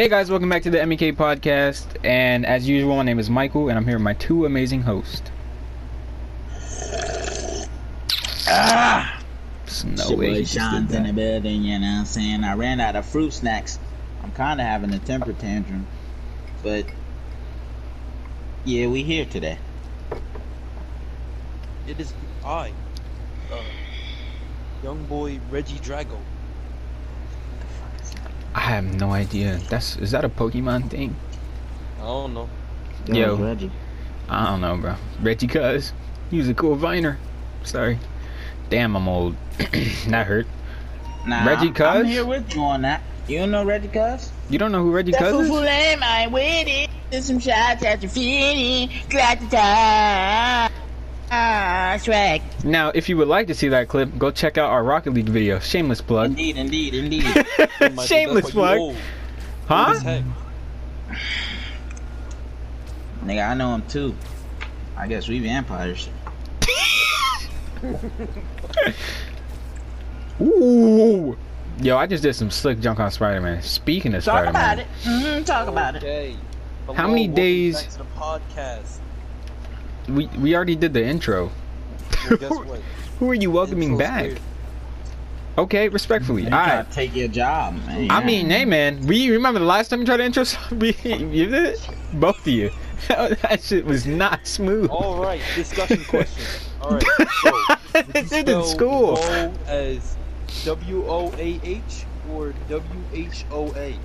Hey guys, welcome back to the MEK podcast. And as usual, my name is Michael, and I'm here with my two amazing hosts. Ah! Snow Your boy Agent just did Sean's in the building, you know what I'm saying? I ran out of fruit snacks. I'm kind of having a temper tantrum. But, yeah, we here today. It is I, uh, young boy Reggie Drago. I have no idea. That's is that a Pokemon thing? I don't know. That Yo. Reggie. I don't know, bro. Reggie Cuz, he was a cool viner. Sorry. Damn, I'm old. that hurt. Nah, Reggie I'm, Cuz? I'm here with you on that. You don't know Reggie Cuz? You don't know who Reggie That Cuz fool is? am I with it. There's some shots at your feet. Glad to die. Ah, swag. Now, if you would like to see that clip, go check out our Rocket League video. Shameless plug. Indeed, indeed, indeed. Michael, Shameless plug. you old. Old Huh? heck. Nigga, I know him too. I guess we vampires. Ooh. Yo, I just did some slick junk on Spider-Man. Speaking of Talk Spider-Man, about it. Mm, talk about it. How many welcome days- back to the podcast. We we already did the intro. Well, guess what? Who are you welcoming Intro's back? weird. Okay, respectfully. You All gotta take your job, man. I mean, hey man, we remember the last time you tried to intro somebody? You did it? Both of you. that shit was not smooth. All right, discussion question. All right, so I would you did in spell school. Woe as W O A H or W H O A?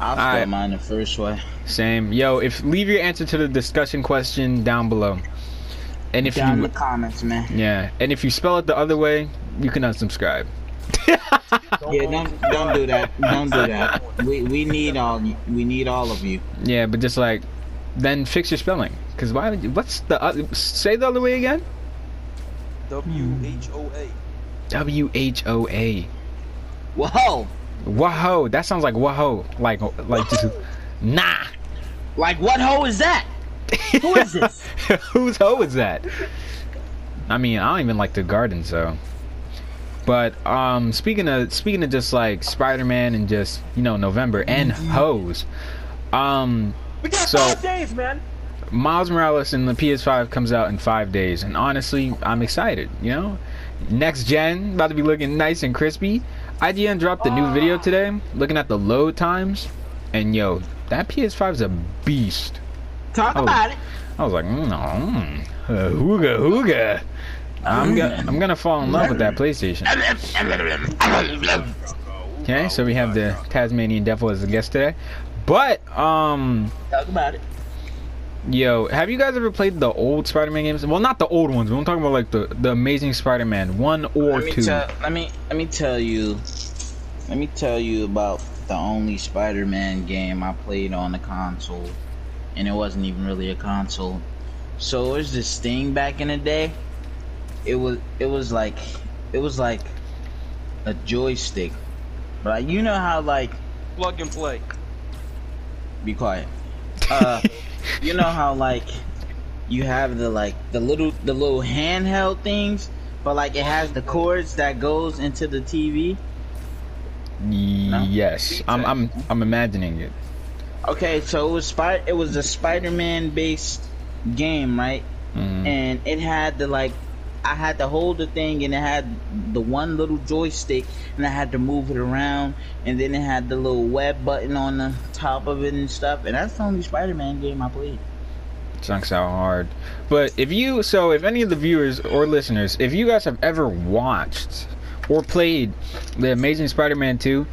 I'll spell Alright. mine the first way. Same. Yo, if leave your answer to the discussion question down below. And if Down in you the comments, man. yeah, and if you spell it the other way, you can unsubscribe. Yeah, don't don't do that. Don't do that. We we need all we need all of you. Yeah, but just like, then fix your spelling. Cause why? Would you, what's the other? Say the other way again. W H O A. W H O A. Whoa! Whoa, ho, that sounds like whoa, ho. like like just nah. Like what hoe is that? Who is this? Whose hoe is that? I mean, I don't even like the garden, so. But um, speaking of speaking of just like Spider-Man and just you know November and hoes, um, We got So- five days, man. Miles Morales and the PS5 comes out in five days, and honestly, I'm excited. You know, next gen about to be looking nice and crispy. IGN dropped a new video today, looking at the load times, and yo, that PS5's a beast. Talk Oh. about it. I was like, mm, mm, uh, hooga hooga. I'm gonna I'm gonna fall in love with that PlayStation. Okay, so we have the Tasmanian Devil as a guest today, but um. Talk about it. Yo, have you guys ever played the old Spider-Man games? Well, not the old ones. But I'm talking about like the the Amazing Spider-Man one or Let me two. tell let me let me tell you let me tell you about the only Spider-Man game I played on the console, and it wasn't even really a console. So it was this thing back in the day. It was it was like it was like a joystick, but you know how like Plug and play. be quiet. Uh, you know how like you have the like the little the little handheld things, but like it has the cords that goes into the TV. Yes, I'm I'm I'm imagining it. Okay, so it was spy- it was a Spider-Man based game, right? Mhm. And it had the like I had to hold the thing and it had the one little joystick and I had to move it around and then it had the little web button on the top of it and stuff and that's the only Spider-Man game I played. Chunks out hard. But if you so if any of the viewers or listeners, if you guys have ever watched or played the Amazing Spider-Man 2,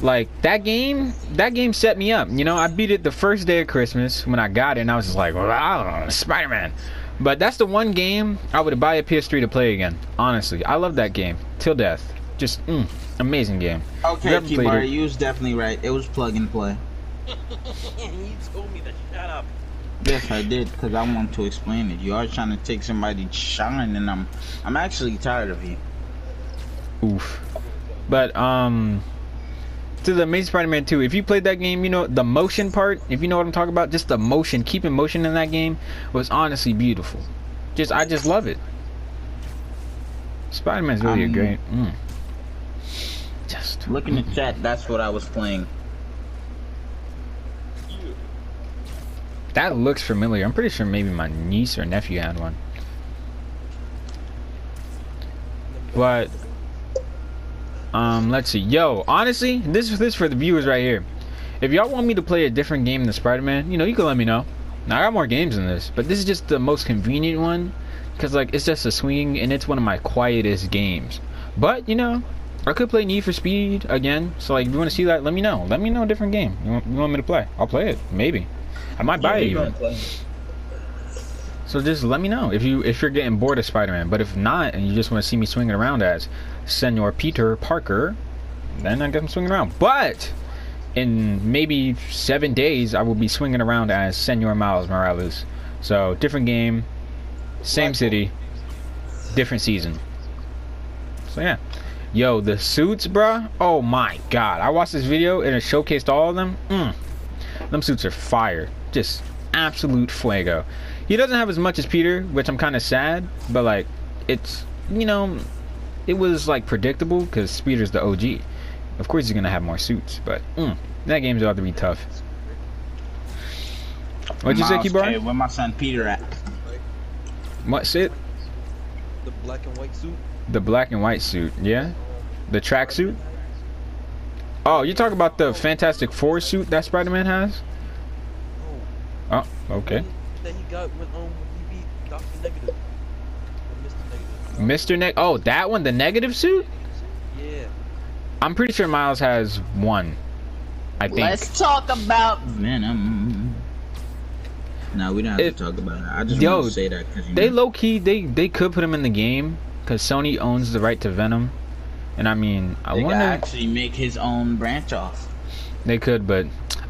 like that game, that game set me up. You know, I beat it the first day of Christmas when I got it, and I was just like, know, Spider-Man. But that's the one game I would buy a PS3 to play again. Honestly, I love that game till death. Just mm, amazing game. Okay, You haven't Kibari, you was definitely right. It was plug and play. you told me to shut up. Yes, I did, because I want to explain it. You are trying to take somebody's shine, and I'm, I'm actually tired of you. Oof. But um to the Amazing Spider-Man 2, if you played that game, you know the motion part, if you know what I'm talking about, just the motion, keeping motion in that game was honestly beautiful. Just I just love it. Spider-Man's really Um, a great mm. just Look in the chat. That's what I was playing. That looks familiar. I'm pretty sure maybe my niece or nephew had one. But um, let's see. Yo, honestly, this is this for the viewers right here. If y'all want me to play a different game than Spider-Man, you know, you can let me know. Now, I got more games than this, but this is just the most convenient one because like it's just a swing and it's one of my quietest games. But you know, I could play Need for Speed again. So like, if you want to see that, let me know. Let me know a different game you want, you want me to play. I'll play it. Maybe. I might buy it even. So just let me know if you if you're getting bored of Spider-Man. But if not, and you just want to see me swinging around as Senor Peter Parker, then I am swinging around. But in maybe seven days, I will be swinging around as Senor Miles Morales. So different game, same city, different season. So yeah. Yo, the suits, bruh. Oh my god. I watched this video and it showcased all of them. Mm. Them suits are fire. Just absolute fuego. He doesn't have as much as Peter, which I'm kind of sad, but like, it's, you know, it was like predictable because Peter's the OG. Of course, he's gonna have more suits, but mm, that game's about to be tough. What'd you say, Keyboard? Hey, where my son Peter at? What's it? The black and white suit. The black and white suit, yeah. The track suit. Oh, you talk about the Fantastic Four suit that Spider-Man has? Oh. Oh, okay. That he got when um he beat Doctor Negative. Or Mr. Negative. Mr. Neg. Oh, that one, the negative suit. Yeah. I'm pretty sure Miles has one. I think. Let's talk about Venom. No, we don't have It- to talk about it. I just Yo, want to say that because They low key they they could put him in the game because Sony owns the right to Venom, and I mean I they could wonder actually make his own branch off. they could, but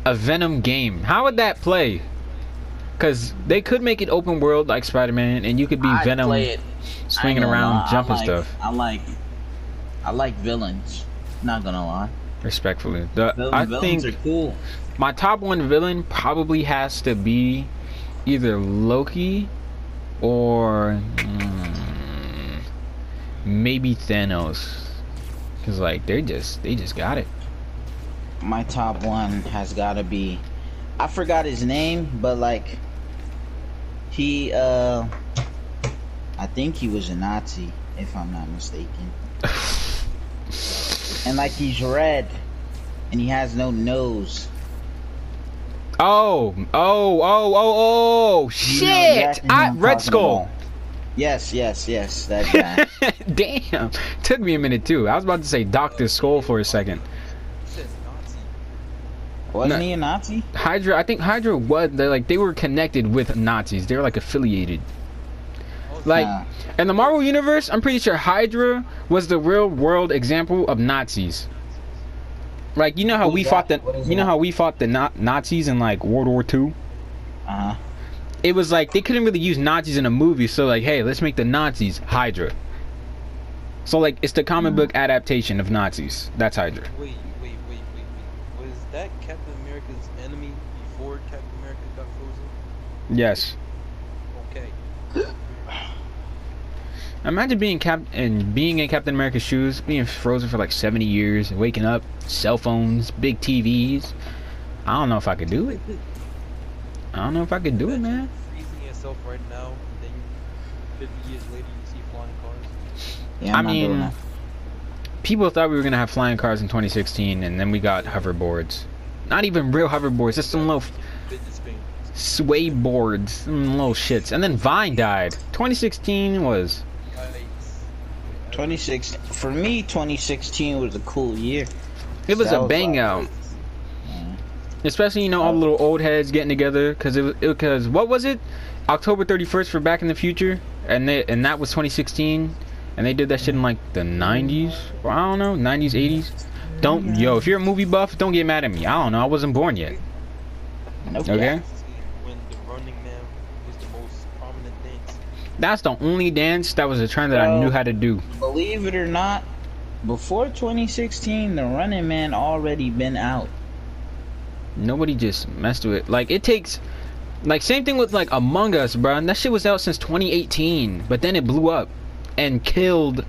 a Venom game, how would that play? Because they could make it open world like Spider Man, and you could be I'd Venom play it. I swinging around, lie, I jumping like- stuff. I like, I like villains. Not gonna lie, Respectfully, the Villain, I villains think are cool. my top one villain probably has to be either Loki or mm, maybe Thanos. Cause like they just they just got it. My top one has gotta be, I forgot his name, but like, he, uh, I think he was a Nazi, if I'm not mistaken. and like he's red, and he has no nose. Oh, oh, oh, oh, oh, You know shit! I Red Skull. Yes, yes, yes, that guy. Damn, took me a minute too. I was about to say Doctor Skull for a second. He says Nazi. Wasn't No. he a Nazi? Hydra, I think Hydra was they like they were connected with Nazis. They were like affiliated. Like Nah. in the Marvel universe, I'm pretty sure Hydra was the real world example of Nazis. Like you know how Who's we fought the What is you know how we fought the Na- Nazis in like World War Two. Uh huh. It was like they couldn't really use Nazis in a movie, so like, hey, let's make the Nazis Hydra. So like, it's the comic Hmm. book adaptation of Nazis. That's Hydra. Wait, wait, wait, wait, wait. Was that Captain America's enemy before Captain America got frozen? Yes. Okay. Imagine being Cap and being in Captain America's shoes, being frozen for like 70 years, waking up, cell phones, big TVs. I don't know if I could do it. I don't know if I could do it, man. Freezing yourself right now, and then 50 years later you see flying cars. Yeah, I I'm not doing mean, people thought we were gonna have flying cars in 2016, and then we got hoverboards. Not even real hoverboards, just some little sway boards, some little shits. And then Vine died. 2016 was. Lights. 26 for me 2016 was a cool year It was That a was bang like- out. Especially, you know, all the little old heads getting together because it was because what was it? October 31st for Back in the Future, and they and that was 2016, and they did that shit in like the 90s or I don't know, 90s, 80s. Don't yo, if you're a movie buff, don't get mad at me. I don't know, I wasn't born yet. Nope. Okay, When the Running Man was the most prominent dance. That's the only dance that was a trend that I knew how to do. believe it or not before 2016 the running man already been out Nobody just messed with it. Like it takes, like same thing with like Among Us, bro. And that shit was out since 2018, but then it blew up and killed,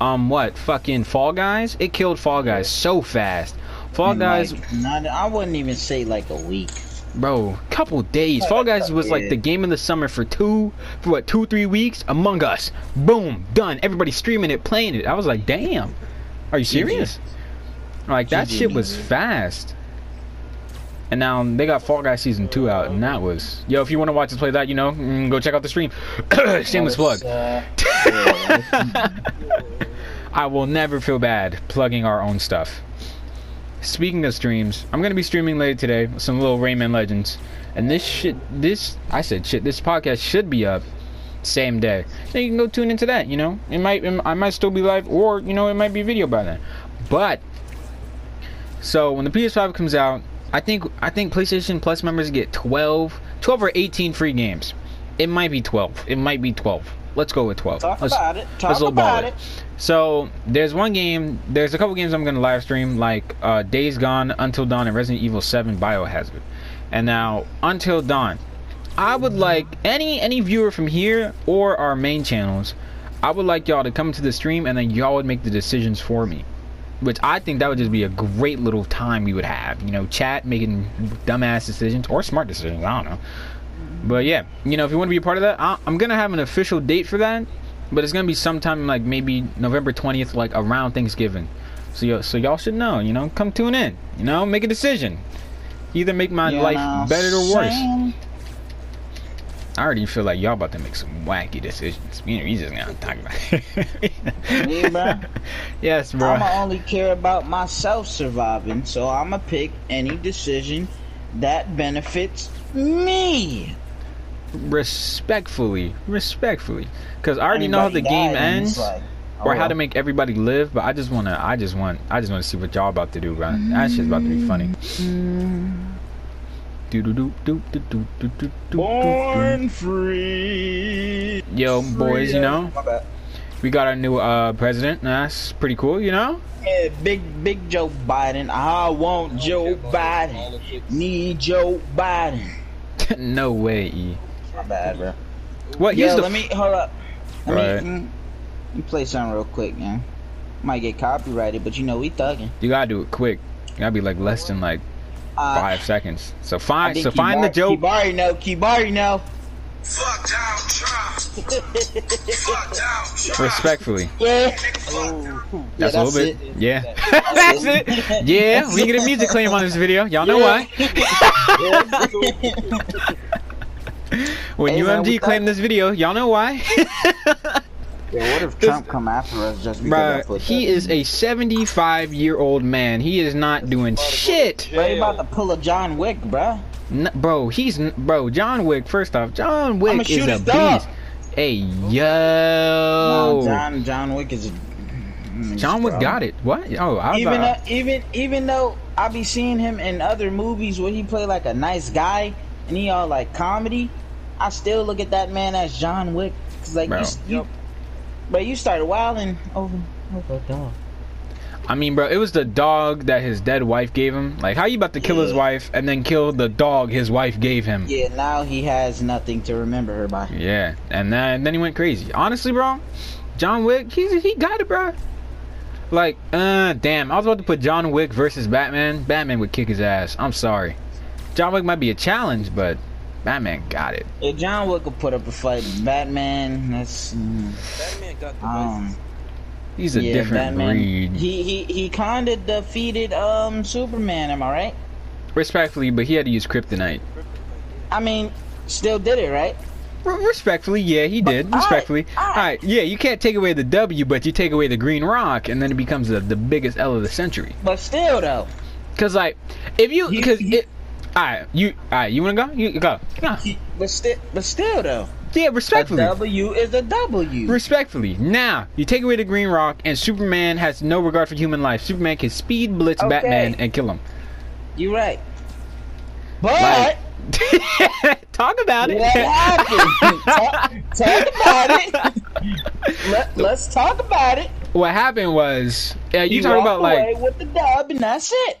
um, what fucking Fall Guys? It killed Fall Guys so fast. Fall Guys, like, not, i wouldn't even say like a week bro, couple days. Fall Guys was like the game of the summer for two, for what, two, three weeks. Among Us, boom, done. Everybody streaming it, playing it. I was like, damn, are you serious? Like that shit was fast. And now they got Fall Guys season two out, and that was yo. If you want to watch us play that, you know, mm, go check out the stream. Shameless plug. Uh, I will never feel bad plugging our own stuff. Speaking of streams, I'm gonna be streaming later today with some little Rayman Legends, and this shit, this I said shit, this podcast should be up same day, so you can go tune into that. You know, it might, I might still be live, or you know, it might be video by then. But so when the PS5 comes out, I think I think PlayStation Plus members get 12, 12 or 18 free games. It might be 12. It might be 12. Let's go with 12. talk Let's- about it. Talk let's about it. it. So there's one game. There's a couple games I'm gonna live stream, like uh, Days Gone, Until Dawn, and Resident Evil 7 Biohazard. And now Until Dawn, I would like any any viewer from here or our main channels. I would like y'all to come to the stream, and then y'all would make the decisions for me. Which I think that would just be a great little time we would have. You know, chat making dumbass decisions or smart decisions. I don't know. But yeah, you know, if you want to be a part of that, I- I'm gonna have an official date for that, but it's gonna be sometime like maybe November 20th, like around Thanksgiving. So so y'all should know. You know, come tune in. You know, make a decision. Either make my You know life better or worse. saying? I already feel like y'all about to make some wacky decisions. You know, you just gotta talk about it. Me, bro? yes, bro. I'ma only care about myself surviving, so I'ma pick any decision that benefits me respectfully, respectfully, because I already Everybody know how the game ends. Like, oh, or how to make everybody live, but I just wanna, I just want, I just wanna see what y'all about to do, bro. Mm-hmm. That shit's about to be funny. Born free. Yo, boys, you know, we got our new uh, president. That's pretty cool, you know. Yeah, big big Joe Biden. I want Joe Biden. Need Joe Biden. no way, E. My bad, bro. What? Yo, let me hold up. Let Right. me, mm, let me play something real quick, man. Might get copyrighted, but you know we thugging. You gotta do it quick. You gotta be like less than like Uh, five seconds. So find think so find the joke. Kibari know. Kibari know. Fuck Donald Trump. Fuck Donald Respectfully. Yeah. Oh, That's Yeah, a little bit. it. Yeah. That's That's it. Yeah, we get a music claim on this video. Y'all know why. When Hey, man, UMG we claimed this video, y'all know why. Yeah, what if Trump come after us just because Bruh, he that? is a 75 year old man. He is not doing shit. Bro, you about to pull a John Wick, bruh. N- bro, he's n- bro. John Wick. First off, John Wick is a his dog. beast. Hey yo, No, John John Wick is. A, Oh. John Wick got it. What? Oh, I was Even about, though, even even though I be seeing him in other movies where he play like a nice guy and he all like comedy, I still look at that man as John Wick. Cause like Bro. you, you, but you started wilding over over a dog. I mean, bro, it was the dog that his dead wife gave him. Like, how you about to kill his wife and then kill the dog his wife gave him? Yeah, now he has nothing to remember her by. Yeah, and then then he went crazy. Honestly, bro, John Wick, he's he got it, bro. Like, uh, damn, I was about to put John Wick versus Batman. Batman would kick his ass. I'm sorry. John Wick might be a challenge, but Batman got it. Yeah, John Wick will put up a fight. Batman. That's. Mm, Batman got the um, He's a yeah, different Batman. breed. He he he kind of defeated um Superman. Am I right? Respectfully, but he had to use kryptonite. I mean, still did it, right? R- respectfully, yeah, he did. alright, Respectfully, alright. all right, yeah, you can't take away the W, but you take away the Green Rock, and then it becomes the, the biggest L of the century. But still, though, Cause like, if you, He- because he- all right, you, all right, you wanna go? You go. he, but still, but still, though, Yeah, a respectfully. W is a W. Respectfully. Now, you take away the Green Rock, and Superman has no regard for human life. Superman can speed blitz Okay. Batman and kill him. You're right. But Like- Talk about it. what happened? talk, talk about it. Let, let's talk about it. what happened was, yeah, you He talk about away like, with the dub, and that's it.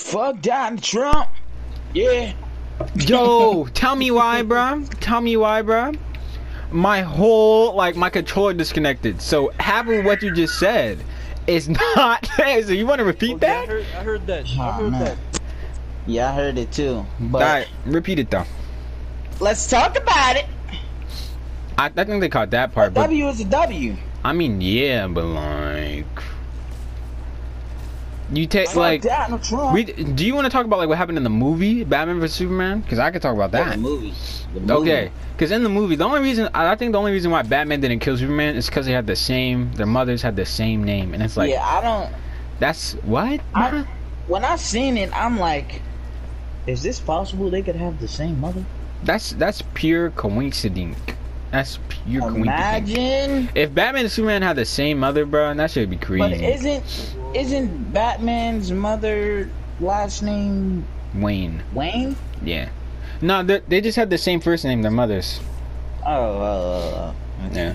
Fuck Donald Trump. Yeah. yo, tell me why, bruh. Tell me why, bruh. My whole like my controller disconnected. So half of what you just said is not. so you want to repeat Okay, I that? heard, I heard that. I Oh, heard man. that. Yeah, I heard it too. But Alright, repeat it though. let's talk about it. I, I think they caught that A part, but W is a W. I mean, yeah, but like, you take like, Donald Trump. we do you want to talk about like what happened in the movie Batman vs Superman? Because I could talk about Yeah, that. the movie. The movie. Okay, because in the movie, the only reason I I think the only reason why Batman didn't kill Superman is because they had the same, their mothers had the same name, and it's like yeah, I don't. that's what. I, when I seen it, I'm like, is this possible? They could have the same mother. That's that's pure coincidence. That's pure coincidence. Imagine. If Batman and Superman had the same mother, bro, and that should be crazy. But isn't isn't Batman's mother last name Wayne, Wayne? yeah. No, they they just had the same first name, their mothers. Oh, uh, Yeah.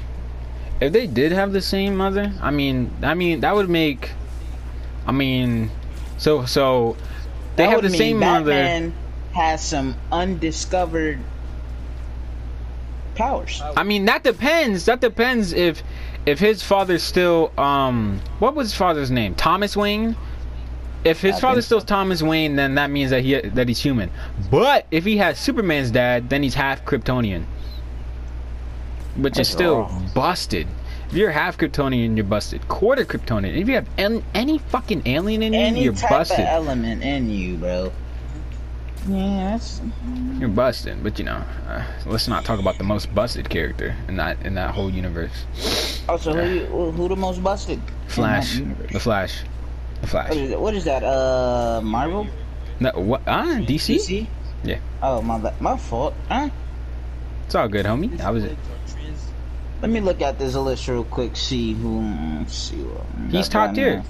If they did have the same mother, I mean, I mean that would make. I mean, so so they that have the same mother. Batman has some undiscovered powers. I mean that depends. That depends if if his father's still um what was his father's name? Thomas Wayne. If his I father's still Thomas Wayne, then that means that he that he's human. But if he has Superman's dad, then he's half Kryptonian, which is That's still wrong. busted. If you're half Kryptonian, you're busted. Quarter Kryptonian. If you have an, any fucking alien in you, Any you're type busted. of element in you, bro. Yeah, that's You're busted. But you know, uh, let's not talk about the most busted character in that in that whole universe. also who, you- who the most busted? Flash, the Flash, the Flash. What is, it- what is that? Uh, Marvel? No, what? Ah, DC? DC? Yeah. Oh my bad. My fault. Huh? It's all good, homie. I was. trans- Let me look at this list real quick. See who. See what. He's top tier.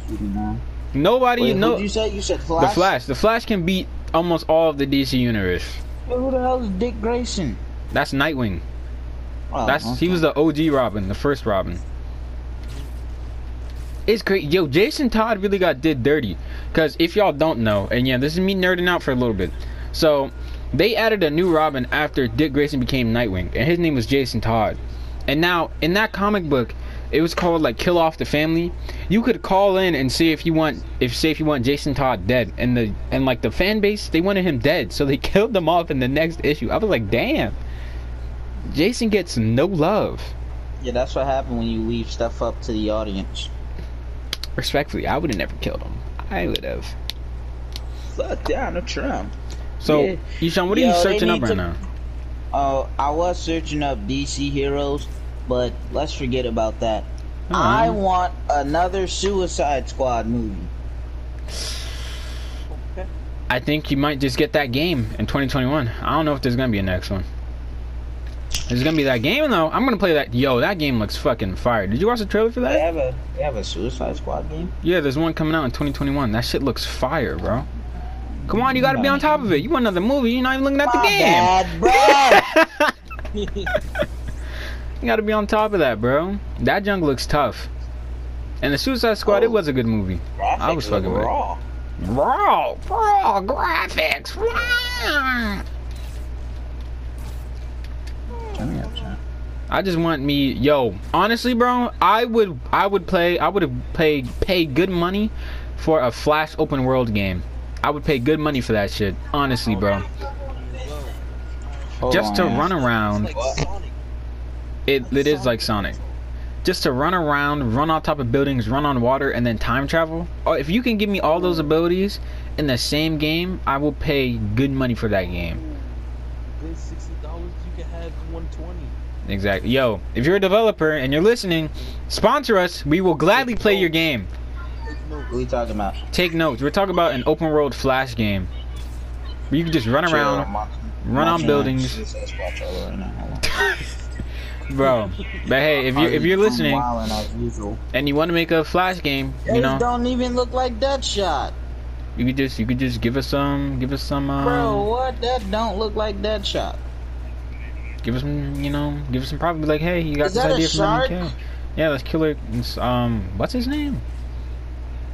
Nobody. Wait, no. you said You said Flash. The. Flash. The Flash can beat almost all of the DC universe. Wait, Who the hell is Dick Grayson? That's Nightwing. Oh, That's he was the OG Robin, the first Robin. It's great. Yo, Jason Todd really got did dirty. Cause if y'all don't know, and yeah, this is me nerding out for a little bit. So they added a new Robin after Dick Grayson became Nightwing, and his name was Jason Todd. And now in that comic book, it was called like Kill Off the Family. You could call in and see if you want, if say if you want Jason Todd dead, and the and like the fan base they wanted him dead, so they killed him off in the next issue. I was like, damn. Jason gets no love. Yeah, that's what happened when you leave stuff up to the audience. Respectfully, I would have never killed him. I would have. Fuck Donald Trump. So, Yeah. Ishan, what are Yo, you searching up right to- now? Oh, I was searching up DC heroes, but let's forget about that. Oh, I want another Suicide Squad movie. Okay. I think you might just get that game in 2021. I don't know if there's gonna be a next one. There's gonna be that game though. I'm gonna play that. Yo, that game looks fucking fire. Did you watch the trailer for that? They have a they have a Suicide Squad game. Yeah, there's one coming out in 2021. That shit looks fire, bro. Come on, you gotta be on top of it. You want another movie? You're not even looking at the game. bad, bro. You gotta be on top of that, bro. That junk looks tough. And the Suicide Squad, it Oh. was a good movie. I was fucking with it. raw. Raw, raw graphics. Raw. I just want me, yo. Honestly, bro, I would, I would play, I would have paid, paid good money for a Flash open world game. I would pay good money for that shit. Honestly, bro. Hold Just on, to man. run around, Like. It, it is like Sonic. Just to run around, run on top of buildings, run on water, and then time travel. Oh, if you can give me all those abilities in the same game, I will pay good money for that game. Good sixty dollars. You can have one twenty. Exactly. Yo, if you're a developer and you're listening, sponsor us. We will gladly play your game. What are we talking about? Take notes. We're talking about an open world flash game. Where you can just run around, run on buildings. bro. But hey, if you if you're listening wilding as usual. and you want to make a flash game, you These know, don't even look like Deadshot. you could just you could just give us some give us some um, Bro, what? That don't look like Deadshot. give us some you know give us some probably like hey you got Is this idea from shark? MK. Yeah, let's killer. it's, Um, what's his name?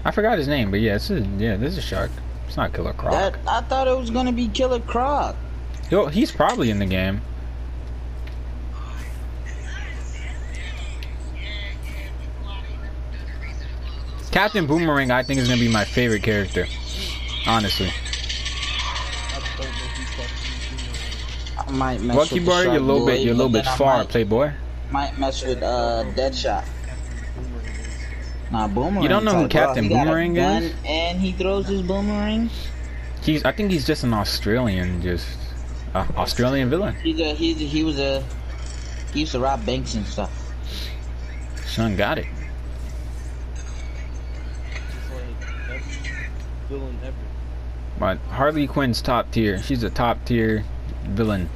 I forgot his name, but yeah, this is yeah, this is a shark. It's not Killer Croc. That I thought it was gonna be Killer Croc. Yo, he's probably in the game. Captain Boomerang, I think is gonna be my favorite character. Honestly, I don't know who's fucking Boomerang. I might mess Lucky with Bar, you're a little bit, you're a little bit far, Might, Playboy. might mess with uh Deadshot. Nah, Boomerang. You don't know who. Captain a Boomerang is? And he throws his boomerang. He's, I think he's just an Australian, just uh, Australian villain. He's a he's a, he was a he used to rob banks and stuff. Son got it. Villain ever. But Harley Quinn's top tier. She's a top tier villain.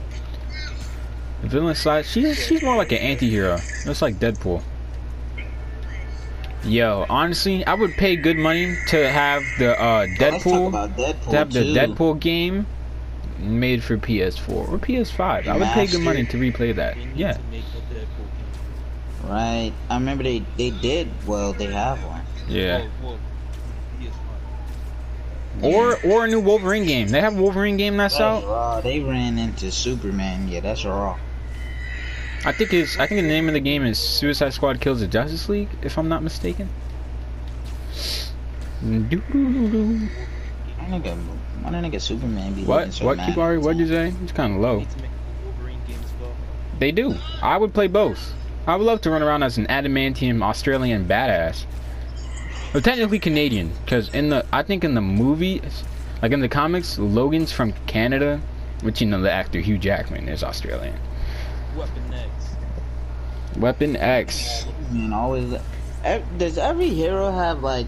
The villain side, she's she's more like an anti-hero. Just like Deadpool. Yo, honestly, I would pay good money to have the uh, Let's talk Deadpool, about Deadpool to have the. Deadpool game made for PS4 or PS5. I would pay good money to replay that. Yeah, to make a Deadpool game. Right. I remember they they did. Well, they have one. yeah. Well, well, PS5. Or or a new Wolverine game. They have a Wolverine game that's That's out. raw. They ran into Superman. Yeah, that's raw. I think it's I think the name of the game is Suicide Squad Kills the Justice League, if I'm not mistaken. Doo-doo-doo-doo. Why nigga, why that nigga Superman be What? so What? Kibari? What'd you say? It's kind of low. need to make a Wolverine game as well. They do. I would play both. I would love to run around as an adamantium Australian badass. Well, technically Canadian, because in the I think in the movie, like in the comics, Logan's from Canada, which you know the actor Hugh Jackman is Australian. Weapon X. Weapon X Man, always. Does every hero have like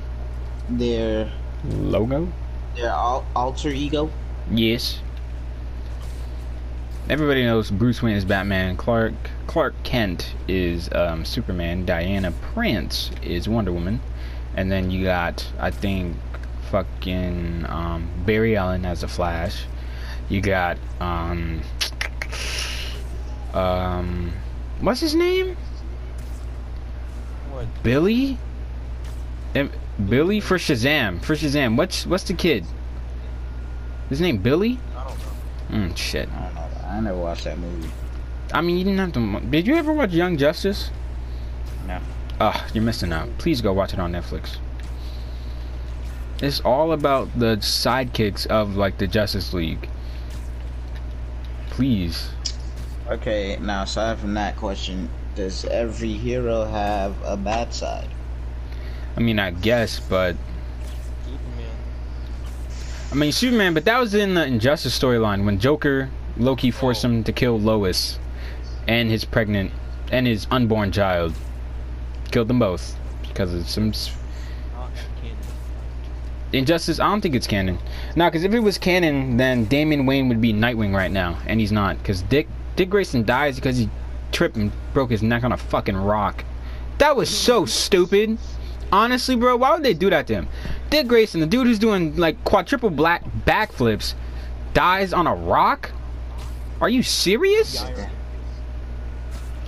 their logo. their al- alter ego? Yes. Everybody knows Bruce Wayne is Batman. Clark Clark Kent is um, Superman. Diana Prince is Wonder Woman, and then you got I think fucking um, Barry Allen as the Flash. You got um um what's his name? What? Billy. Em- Billy for Shazam. For Shazam. What's what's the kid? His name Billy? I don't know. Mm, shit. I don't know. I never watched that movie. I mean, you didn't have to. Did you ever watch Young Justice? No. Ah, you're missing out. Please go watch it on Netflix. It's all about the sidekicks of like the Justice League. Please. Okay, now aside from that question, does every hero have a bad side? I mean, I guess, but Superman. I mean Superman. But that was in the Injustice storyline when Joker Loki forced him to kill Lois and his pregnant and his unborn child. Killed them both because of some. Injustice, I don't think it's canon. No, because if it was canon, then Damian Wayne would be Nightwing right now, and he's not. Because Dick Dick Grayson dies because he tripped and broke his neck on a fucking rock. That was so stupid. Honestly, bro, why would they do that to him? Dick Grayson, the dude who's doing like quadruple black backflips, dies on a rock. Are you serious?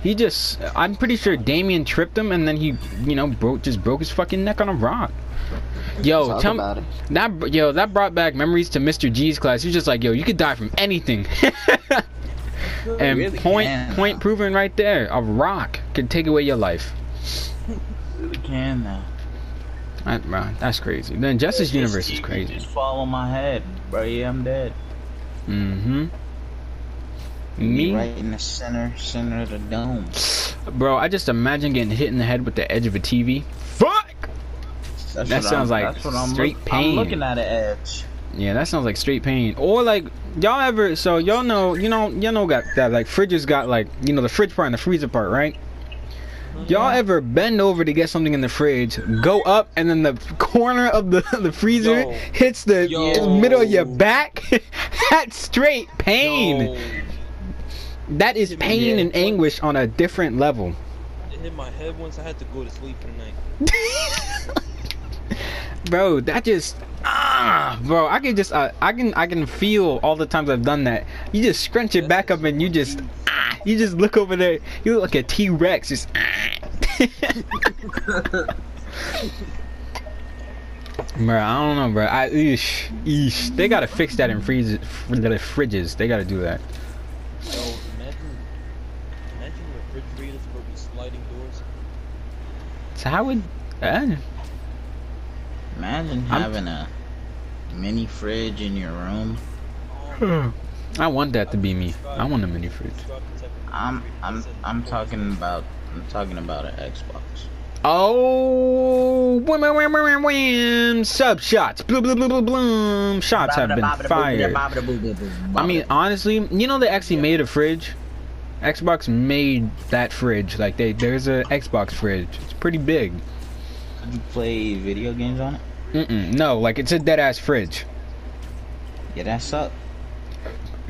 He just, I'm pretty sure Damian tripped him, and then he, you know, broke just broke his fucking neck on a rock. Yo, Talk tell me. That yo, that brought back memories to Mr. G's class. He's just like, yo, you could die from anything. and really point can. point proven right there. A rock could take away your life. Really can now. That, bro, that's crazy. The Injustice universe is crazy. Just fall on my head, bro. Yeah, I'm dead. Mm-hmm. Me, right in the center, center of the dome. bro. I just imagine getting hit in the head with the edge of a TV. Fuck. That's That sounds I'm- like that's what I'm straight look- pain. I'm looking at an edge. Yeah, that sounds like straight pain. Or like y'all ever so y'all know you know y'all know got that like fridges got like you know the fridge part and the freezer part, right? Y'all ever bend over to get something in the fridge, go up, and then the corner of the the freezer Yo. hits the Yo. middle of your back? That's straight pain. Yo, That is pain Yeah. and anguish on a different level. it hit my head once. I had to go to sleep for the night. bro that just ah bro i can just uh, i can i can feel all the times i've done that you just scrunch your back up and you just ah you just look over there you look like a t-rex just ah. bro i don't know bro i eesh, eesh. they gotta fix that in freezes the fridges they gotta do that Yo, imagine, imagine refrigerators but with sliding doors. So how would uh, Imagine I'm- having a mini fridge in your room. I want that to be me. I want a mini fridge. I'm I'm I'm talking about I'm talking about an Xbox. Oh, wham, wham, wham, wham, wham. sub shots. Blue, blue, blue, blue, blue. Shots have been fired. I mean, honestly, you know they actually made a fridge. Xbox made that fridge. Like they, there's a Xbox fridge. It's pretty big. You play video games on it? Mm-mm, no, like it's a dead ass fridge. Yeah, that sucked.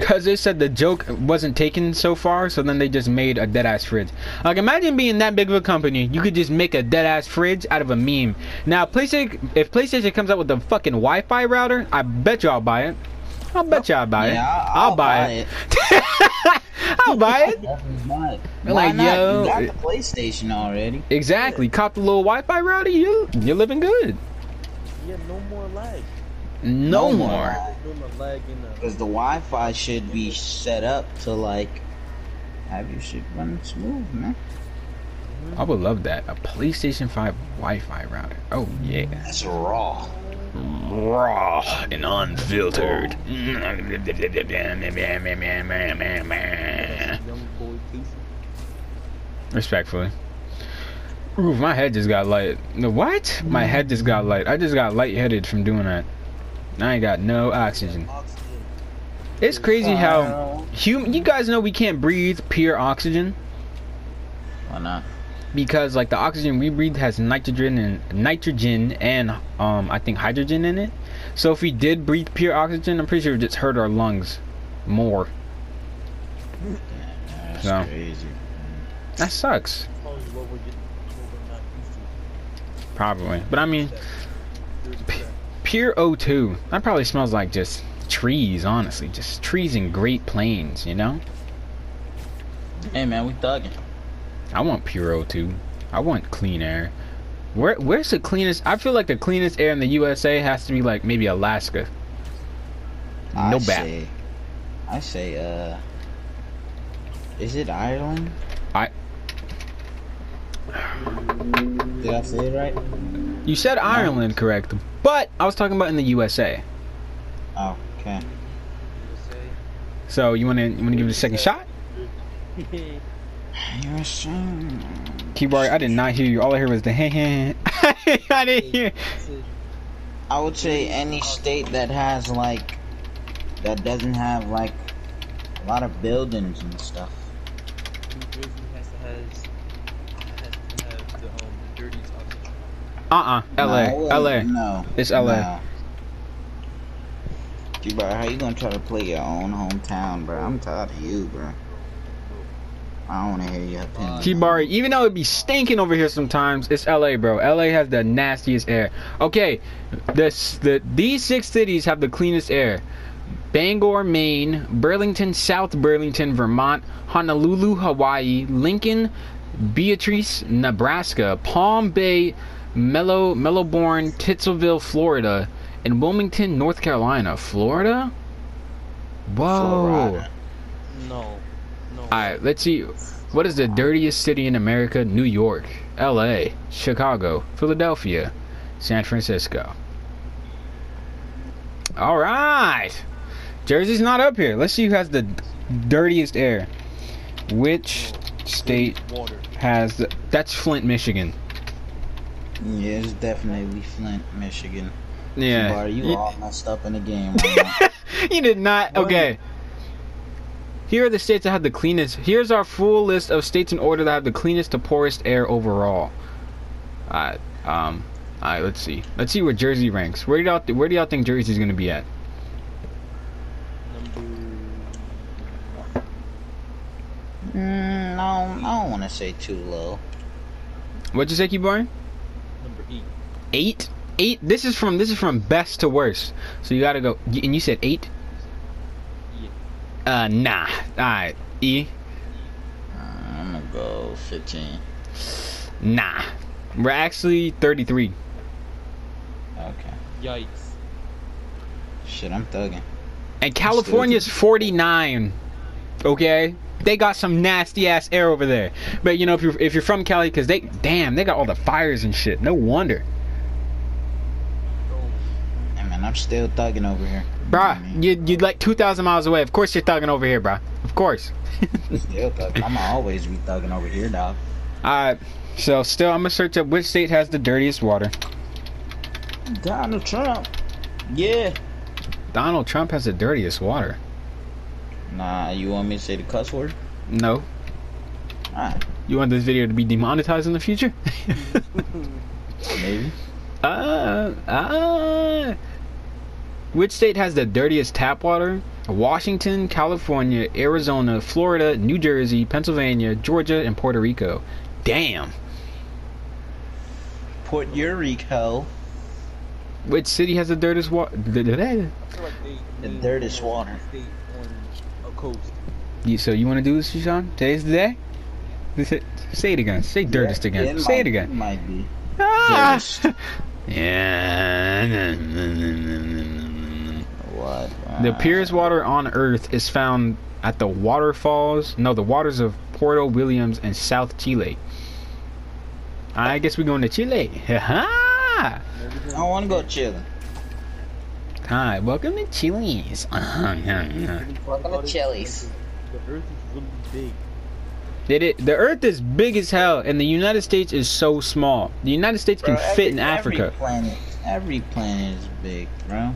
Cause they said the joke wasn't taken so far, so then they just made a dead ass fridge. Like imagine being that big of a company, you could just make a dead ass fridge out of a meme. Now PlayStation, if PlayStation comes out with a fucking Wi-Fi router, I bet you I'll buy it. I'll bet you I'll buy it. Yeah, I'll, buy, it. I'll buy it. Definitely buy it. They're Why like, not? yo, you got the PlayStation already. Exactly. Cop the little Wi-Fi router. You you're living good. Yeah, no more lag. No, No more. more. No more lag in the. Because the Wi-Fi should be set up to like have your shit run smooth, man. I would love that. A PlayStation 5 Wi-Fi router. Oh yeah. That's raw. Raw and unfiltered. Young boy Casey. Respectfully. Ooh, my head just got light. No, what? My head just got light. I just got lightheaded from doing that. I ain't got no oxygen. Oxygen. It's crazy how Uh, hum- you guys know we can't breathe pure oxygen Why not? Because like the oxygen we breathe has nitrogen and nitrogen and um I think hydrogen in it. So if we did breathe pure oxygen, I'm pretty sure it would just hurt our lungs more. That's No. crazy. That sucks. Probably what we're getting, what we're not used to. Probably. But I mean, There's a P- crack. pure O2. That probably smells like just trees, honestly. Just trees and Great Plains, you know? Hey man, we thugging. I want pure O2. I want clean air. Where where's the cleanest? I feel like the cleanest air in the USA has to be like maybe Alaska. I No bat. say, I say, uh, is it Ireland? I- Did I say it right? You said Ireland, correct? But I was talking about in the USA. Oh, okay. So you wanna you wanna give it a second shot? You're saying. Keyboard, I did not hear you. All I heard was the hey hey. I didn't hear. I would say any state that has like that doesn't have like a lot of buildings and stuff. New Jersey has to has has to have the um the dirtiest oxygen. Uh uh LA. No, LA. No. It's LA. No. Gee, bro, how you gonna try to play your own hometown, bro? I'm tired of you, bro. I don't wanna hear your opinion. Uh, T-Bar, even though it be stinking over here sometimes, it's LA, bro. LA has the nastiest air. Okay, this the these six cities have the cleanest air. Bangor, Maine, Burlington, South Burlington, Vermont, Honolulu, Hawaii, Lincoln, Beatrice, Nebraska, Palm Bay, Mellow, Mellowborn, Titsville, Florida, and Wilmington, North Carolina. Florida? Whoa. Florida. No. Alright, let's see. What is the dirtiest city in America? New York, LA, Chicago, Philadelphia, San Francisco. Alright! Jersey's not up here. Let's see who has the dirtiest air. Which state has the. That's Flint, Michigan. Yeah, it's definitely Flint, Michigan. Yeah. Bar, you You- all messed up in the game right you did not. Okay. Here are the states that have the cleanest. Here's our full list of states in order that have the cleanest to poorest air overall. Alright, um, alright, let's see. Let's see where Jersey ranks. Where do y'all th- where do y'all think Jersey's gonna be at? Mm, no, I don't want to say too low. What'd you say, Keyboard? Number eight. Eight? Eight? This is from this is from best to worst. So you gotta go. And you said eight? Yeah. Uh, nah. Alright, E. Uh, I'm gonna go 15. Nah. We're actually 33. Okay. Yikes. Shit, I'm thugging. And California's 49. Okay? They got some nasty ass air over there. But you know, if you're if you're from Cali, because they damn, they got all the fires and shit. No wonder. I'm still thugging over here. Bruh, you you like two thousand miles away. Of course you're thugging over here, bruh. Of course. Still thugging. I'm always be thugging over here, dog. Alright. So still, I'm gonna search up which state has the dirtiest water. Donald Trump. Yeah. Donald Trump has the dirtiest water. Nah, you want me to say the cuss word? No. Alright, You want this video to be demonetized in the future? maybe. uh, uh. Which state has the dirtiest tap water? Washington, California, Arizona, Florida, New Jersey, Pennsylvania, Georgia, and Puerto Rico. Damn. Puerto Rico. Which city has the dirtiest water? I feel like The dirtiest water. State on a coast. You, so you want to do this, Sean? Today's the day. It- Say it again. Say dirtiest again. Yeah, Say might- it again. Might be. Ah! Yeah. What? The Uh, purest water on Earth is found at the waterfalls. No, the waters of Puerto Williams and South Chile. I guess we're going to Chile. Ha! I want to go to Chile. Hi, welcome to Chili's. Uh-huh, yeah, yeah. Welcome to Chili's. The Earth is big. Did it? The Earth is big as hell, and the United States is so small. The United States can Bro, fit in Africa. Every planet, every planet is big, bro.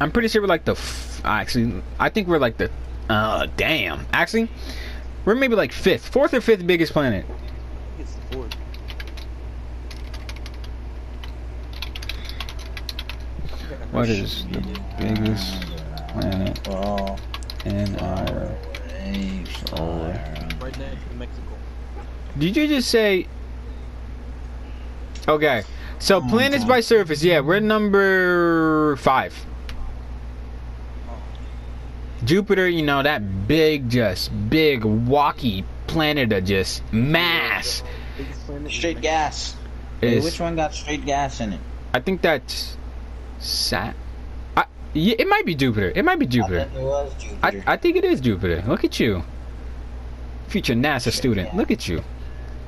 I'm pretty sure we're like the. F- actually, I think we're like the. Uh, damn. Actually, we're maybe like fifth, fourth or fifth biggest planet. I think it's the fourth. What is the biggest planet Oh, in our? Solar. Right next to Mexico. Did you just say? Okay, so Oh, planets by surface. Yeah, we're number five. Jupiter, you know that big, just big, walky planet of just mass. Straight gas. Hey, which one got straight gas in it? I think that's Sat. I, yeah, it might be Jupiter. It might be I Jupiter. think it was I, Jupiter. I think it is Jupiter. Look at you, future NASA student. Look at you.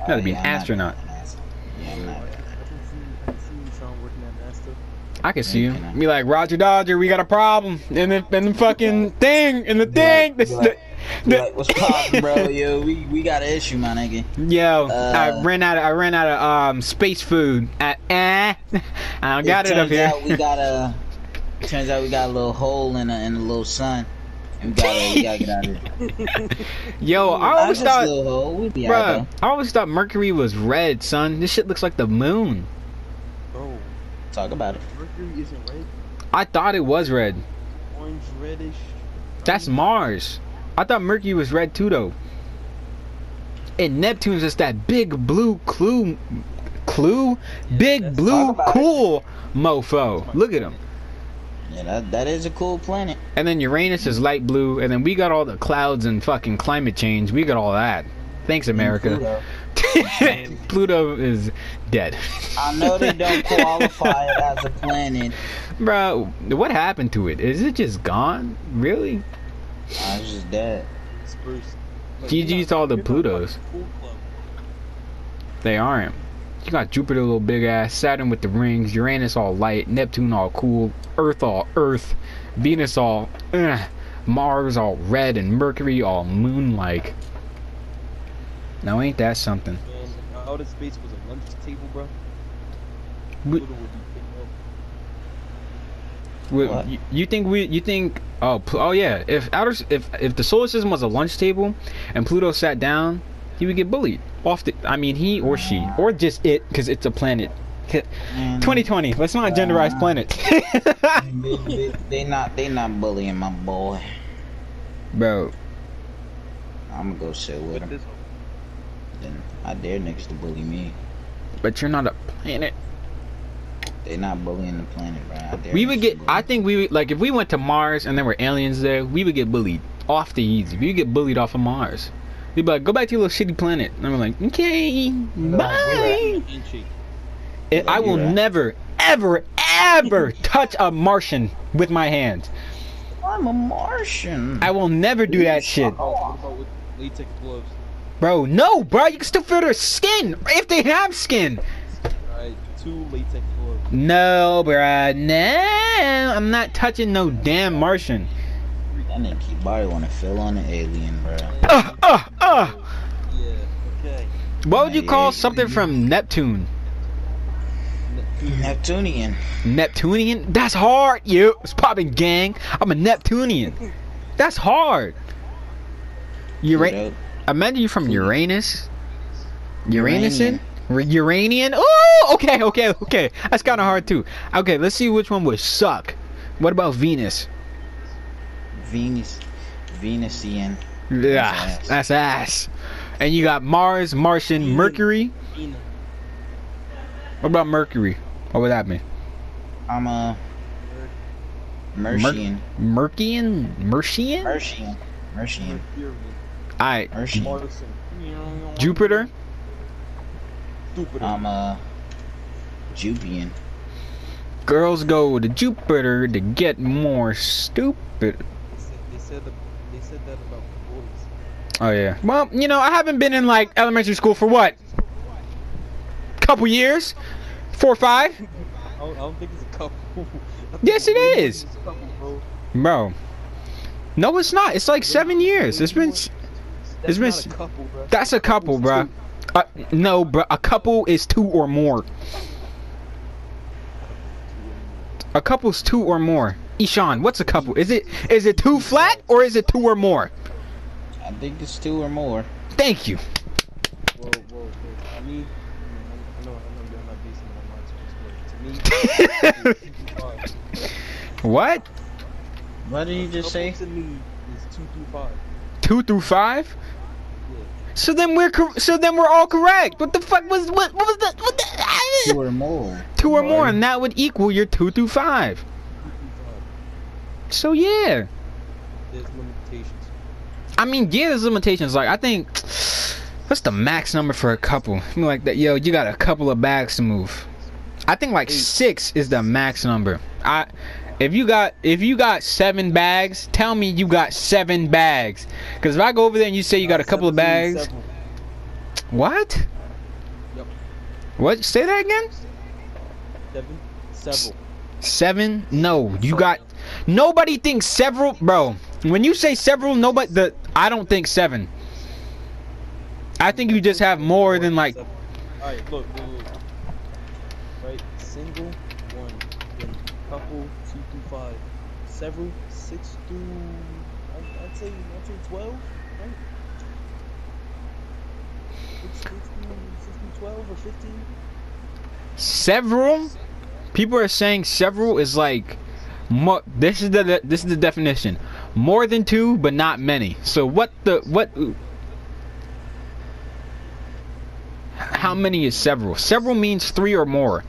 Oh, gotta be oh, yeah, an I'm not astronaut. Doing NASA. Yeah, I'm not. I can see, I you, Sean, working at NASA. I can him. Be like Roger Dodger, we got a problem. And the and the fucking thing and the Be like- thing. the, like- the- like, what's poppin', bro? Yo, we, we got an issue, my nigga. Yo, Uh, I ran out. Of, I ran out of um space food. At, eh, I got it, up turns here. Out we got a. Turns out we got a little hole in a in a little sun. We gotta, we gotta get out of here. Yo, I always thought, little hole. We be bruh, out I always thought Mercury was red, son. This shit looks like the moon. Bro, there. Talk about it. Mercury isn't red. I thought it was red. Orange, reddish. That's Mars. I thought Mercury was red too, though. And Neptune's just that big blue clue, clue, big blue Talk about it. cool mofo. Look at him. Yeah, that that is a cool planet. And then Uranus is light blue, and then we got all the clouds and fucking climate change. We got all that. Thanks, America. Pluto. Pluto is dead. I know they don't qualify it as a planet. Bro, what happened to it? Is it just gone? Really? I was just dead. Spurs. Like, GG's you're not- to all the you're like Plutos. cool. They aren't. You got Jupiter, little big ass, Saturn with the rings, Uranus all light, Neptune all cool, Earth all Earth, Venus all, uh, Mars all red, and Mercury all moon like. Now ain't that something? Man, if outer space was a lunch table, bro. We- Pluto would be big up. Would- What? You, you think we? You think? Oh, oh yeah. If outer, if if the solar system was a lunch table, and Pluto sat down, he would get bullied off the. I mean, he or she, or just it, because it's a planet. 2020. Let's not genderize planets. They, they, they not they not bullying my boy. Bro, I'm gonna go sit with With him. this, Then I dare niggas to bully me. But you're not a planet. They're not bullying the planet, bro. I dare We would get. bully I think we would like if we went to Mars and there were aliens there. We would get bullied off the easy. We would get bullied off of Mars. We'd be like, go back to your little shitty planet. And I'm like, okay, bye. handshake. It- I will right. never, ever, ever touch a Martian with my hands. I'm a Martian. I will never do that shit, What about with latex gloves? bro. No, bro. You can still feel their skin if they have skin. Alright, two latex gloves. No, bro. nah, I'm not touching no damn Martian. That nigga keep body wanna fill on an alien, bro. Uh, uh, uh. Yeah, okay. What would you call Yeah. something from Neptune? Neptunian. Neptunian? That's hard, you. It's popping gang. I'm a Neptunian. That's hard. You Ura- Dude, Imagine you from Uranus. Uranian? Uranian. Uranian? Oh, okay, okay, okay. That's kind of hard too. Okay, let's see which one would suck. What about Venus? Venus. Venusian. Yeah, ass. that's ass. And you got Mars, Martian, Mercury. What about Mercury? What would that mean? I'm a Mercian. Mercian? Mercian? Mercian. Mercian. Mercury. Alright, Mercian. Martian. Jupiter. Jupiter. I'm uh, a Jupian. Girls go to Jupiter to get more stupid. They said, they said, the, they said that about boys. Oh yeah. Well, you know, I haven't been in like elementary school for what? Couple years? Four or five? I don't, I don't think it's a couple. Yes, it's couple, bro. Bro. No, it's not. It's like seven years. It's been. That's It's been- not a couple, bro. That's a couple, bruh. Uh, no, bro. A couple is two or more. A couple's two or more. Ishan, what's a couple? Is it is it two flat or is it two or more? I think it's two or more. Thank you. Whoa, whoa, whoa. To I know, I know you're not basing it on my experience. To me, two through five. What? What did you just say? Couple To me, is two through five. Two through five? Yeah. So then we're cor- so then we're all correct. What the fuck was what what was that? What the, Two or more. two or more, and that would equal your two through five. Two through five. So yeah. There's limitations. I mean, yeah, there's limitations. Like I think, what's the max number for a couple? I mean, like that, yo, you got a couple of bags to move. I think like Eight. six is the max number. I, if you got if you got seven bags, tell me you got seven bags. Cause if I go over there and you say you got a couple of bags, what? Yep. What? Say that again. Seven, several. Seven? No, you got. Nobody thinks several, bro. When you say several, nobody. The I don't think seven. I think you just have more than like. Alright, look, look, look. Right, single, one. Then couple, two through five. Several, six through. I'd, I'd say, I'd say twelve, right? Six, six, through, six through twelve or fifteen. several? People are saying several is like mo- this is the this is the definition. More than two but not many. So what the what how many is several? Several means three or more.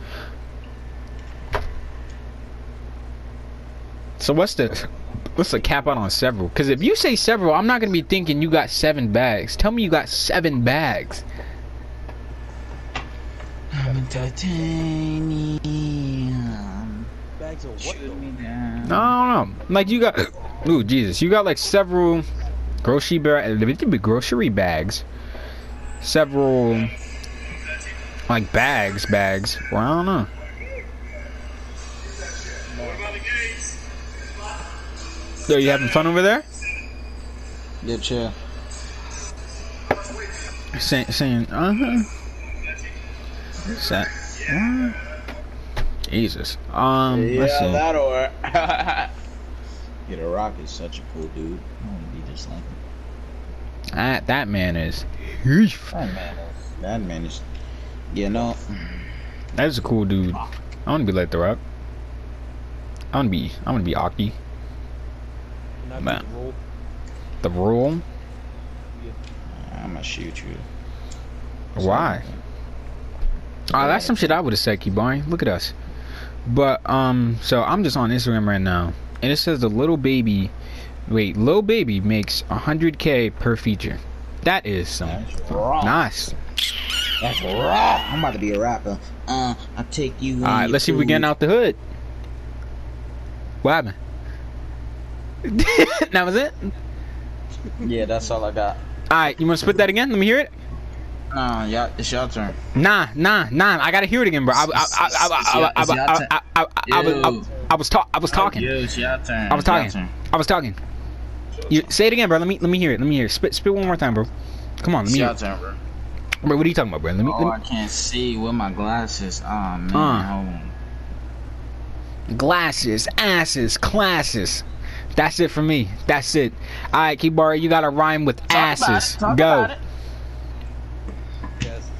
So what's the what's the cap out on several because if you say several i'm not gonna be thinking you got seven bags tell me you got seven bags I'm titanium. Bags of what Shoot me down. I don't know. Like you got, ooh Jesus, you got like several grocery bag, uh, grocery bags, several like bags, bags. Well, I don't know. So you having fun over there? Yeah, chill. Saying, saying, uh huh. Set. Jesus. Um, let's see. that or. yeah, The Rock is such a cool dude. I want to be just like him. That that man is. That man is. That man is. Yeah, no. That is a cool dude. I want to be like The Rock. I want to be. I want to be Aki. Man. The rule. I'm gonna shoot you. Why? Oh, that's some shit I would have said, Boy. Look at us. But um, so I'm just on Instagram right now, and it says the Lil Baby. Wait, little baby makes 100k per feature. That is some That's nice. That's raw. I'm about to be a rapper. Uh, I take you. All right, let's see if we getting out the hood. What happened? that was it? Yeah, that's all I got. Alright, you wanna spit that again? Let me hear it. Nah, yeah, it's your turn. Nah, nah, nah. I gotta hear it again, bro. I was talking. I was talking. I was talking. I was talking. You say it again, bro. Let me let me hear it. Let me hear it. Spit spit one more time, bro. Come on, let me. It's it. turn, bro. Bro, what are you talking about, bro? Let me. Oh, let me... I can't see with my glasses. Oh man, uh, hold on. Glasses, asses, classes. That's it for me. That's it. All right, Kibari, you gotta rhyme with Talk about asses. it, talk Go, about it. Yes.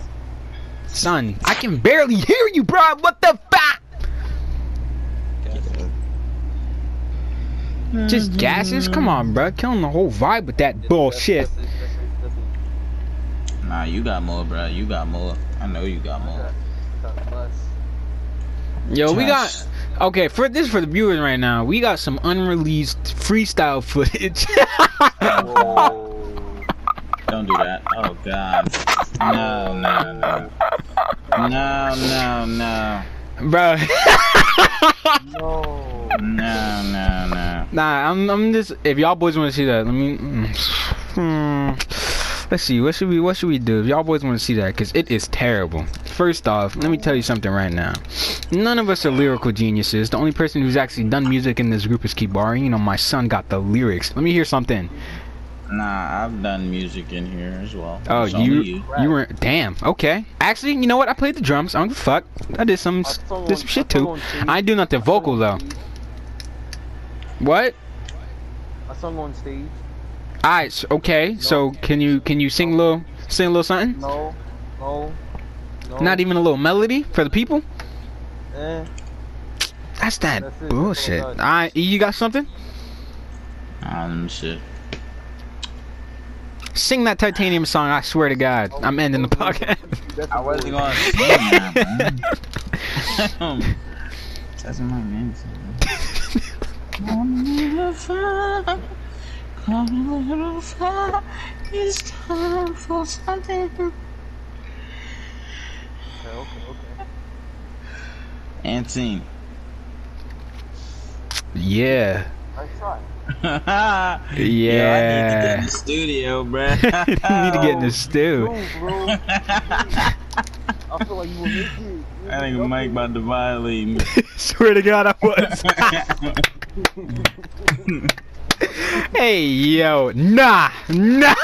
son. I can barely hear you, bro. What the fuck? Just gases? Come on, bro. Killing the whole vibe with that bullshit. Nah, you got more, bro. You got more. I know you got more. Yo, we got. Okay, for this for the viewers right now, we got some unreleased freestyle footage. Don't do that. Oh god. No, no, no. No, no, no. bro. No. No, no, no. Nah, I'm I'm just if y'all boys want to see that, let me. mm, Hmm, let's see. What should we What should we do if y'all boys want to see that? Because it is terrible. First off, let me tell you something right now. None of us are lyrical geniuses. The only person who's actually done music in this group is Kibari. You know, my son got the lyrics. Let me hear something. Nah, I've done music in here as well. Oh, It's you, only you were damn okay. Actually, you know what? I played the drums. I don't give a fuck. I did some I did some shit too. I do nothing I saw vocal though. What? I sung on stage. Alright, so, okay. So can you can you sing a little sing a little something? No. No. No. Not even a little melody for the people? Eh. That's that That's it, that's all bullshit. Alright, you got something? Um, shit. Sing that titanium song, I swear to God. I'm ending the podcast. That's I a wasn't gonna sing that, man. That's my name. it's time for something. Okay, okay, okay. Antine. yeah. Nice try. yeah. I need to get in the studio, bruh. you need to get in the stew. Bro. I feel like you will make it. I think Mike about to violate me. swear to God, I was. Hey, yo. Nah. Nah.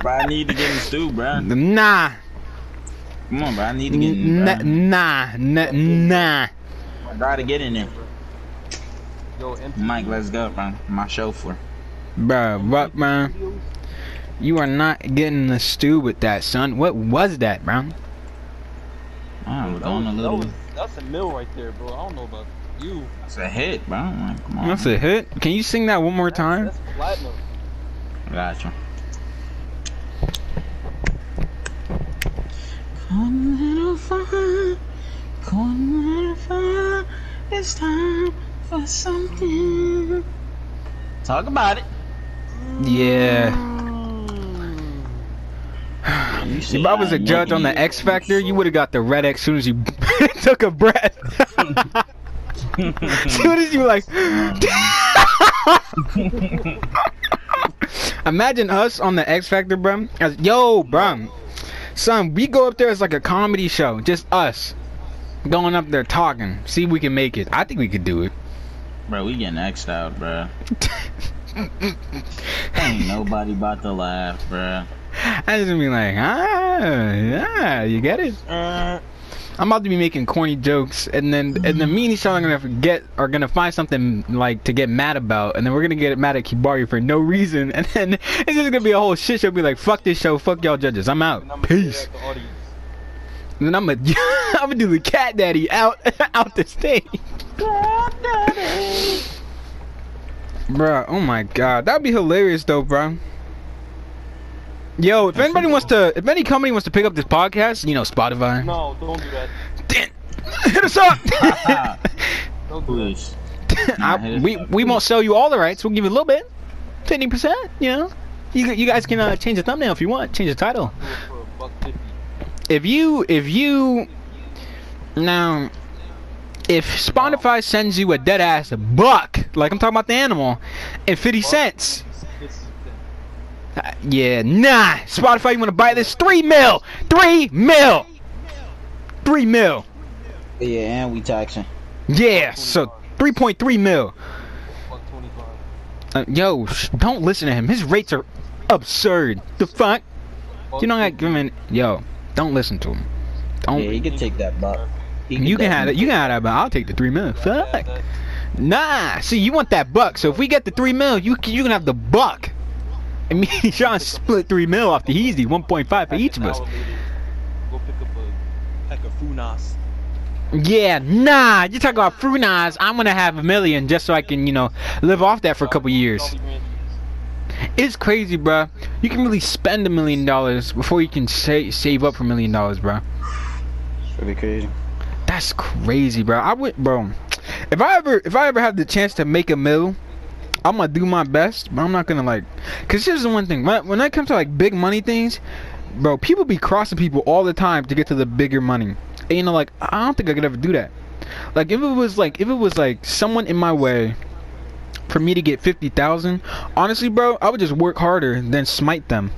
bro, I need to get in the stew, bro. Nah. Come on, bro. I need to get in. Nah. Bro. Nah. Nah. Nah. I gotta get in there. Yo, Mike, let's go, bro. My chauffeur. Bruh, what, man? You are not getting the stew with that, son. What was that, bro? I was that doing a was- that little. was- That's a mill right there, bro. I don't know about you. That's a hit, bro. Like, come on. That's a hit. Can you sing that one more time? That's platinum. Gotcha. Come little fire, come little fire, it's time for something. Talk about it. Yeah. You If I was a judge on the X Factor, you would have got the red X soon as you took a breath. soon as you like. Imagine us on the X Factor, bro. As, Yo, bro. Son, we go up there as like a comedy show. Just us. Going up there talking. See if we can make it. I think we could do it. Bro, we getting X'd out, bro. Ain't nobody about to laugh, bro. I just be like, ah, yeah, you get it? Uh, I'm about to be making corny jokes, and then and then me and Sean are gonna forget are gonna find something like to get mad about, and then we're gonna get mad at Kibari for no reason, and then it's just gonna be a whole shit show. Be like, fuck this show, fuck y'all judges, I'm out, And I'm peace. the. And then I'm gonna I'm gonna do the cat daddy out out the stage. Cat daddy. Bruh, oh my god, that'd be hilarious though, bro. Yo, if anybody wants to, if any company wants to pick up this podcast, you know, Spotify, No, don't do that. Hit us up. Don't do this. I, we we won't sell you all the rights. We'll give you a little bit, fifty percent. You know, you you guys can uh, change the thumbnail if you want, change the title. Do it for a buck fifty. If you if you now if Spotify sends you a dead ass buck, like I'm talking about the animal, and fifty cents. This is the- uh, yeah, nah. Spotify, you wanna buy this? Three mil, three mil, three mil. Yeah, and we taxing. Yeah, so 3.3 mil. Uh, yo, sh- don't listen to him. His rates are absurd. The fuck? You don't got 50. giving. Yo, don't listen to him. Don't. Yeah, he can take that buck. He you can have it. You can have that, but I'll take the three mil. Fuck. Nah. See, you want that buck. So if we get the three mil, you can, you can have the buck. And me and Sean split three mil off the easy, 1.5 for each of us. Go pick up a pack of Funyuns. Yeah, nah. You talk about Frunas. I'm gonna have a million just so I can, you know, live off that for a couple years. It's crazy, bruh. You can really spend a million dollars before you can sa- save up for a million dollars, bruh. It's pretty crazy. That's crazy, bro. I would, bro. If I ever, if I ever have the chance to make a mill, I'm gonna do my best, but I'm not gonna like. Cause here's the one thing. When, when it comes to like big money things, bro, people be crossing people all the time to get to the bigger money. And you know, like I don't think I could ever do that. Like if it was like if it was like someone in my way for me to get fifty thousand, honestly, bro, I would just work harder than smite them.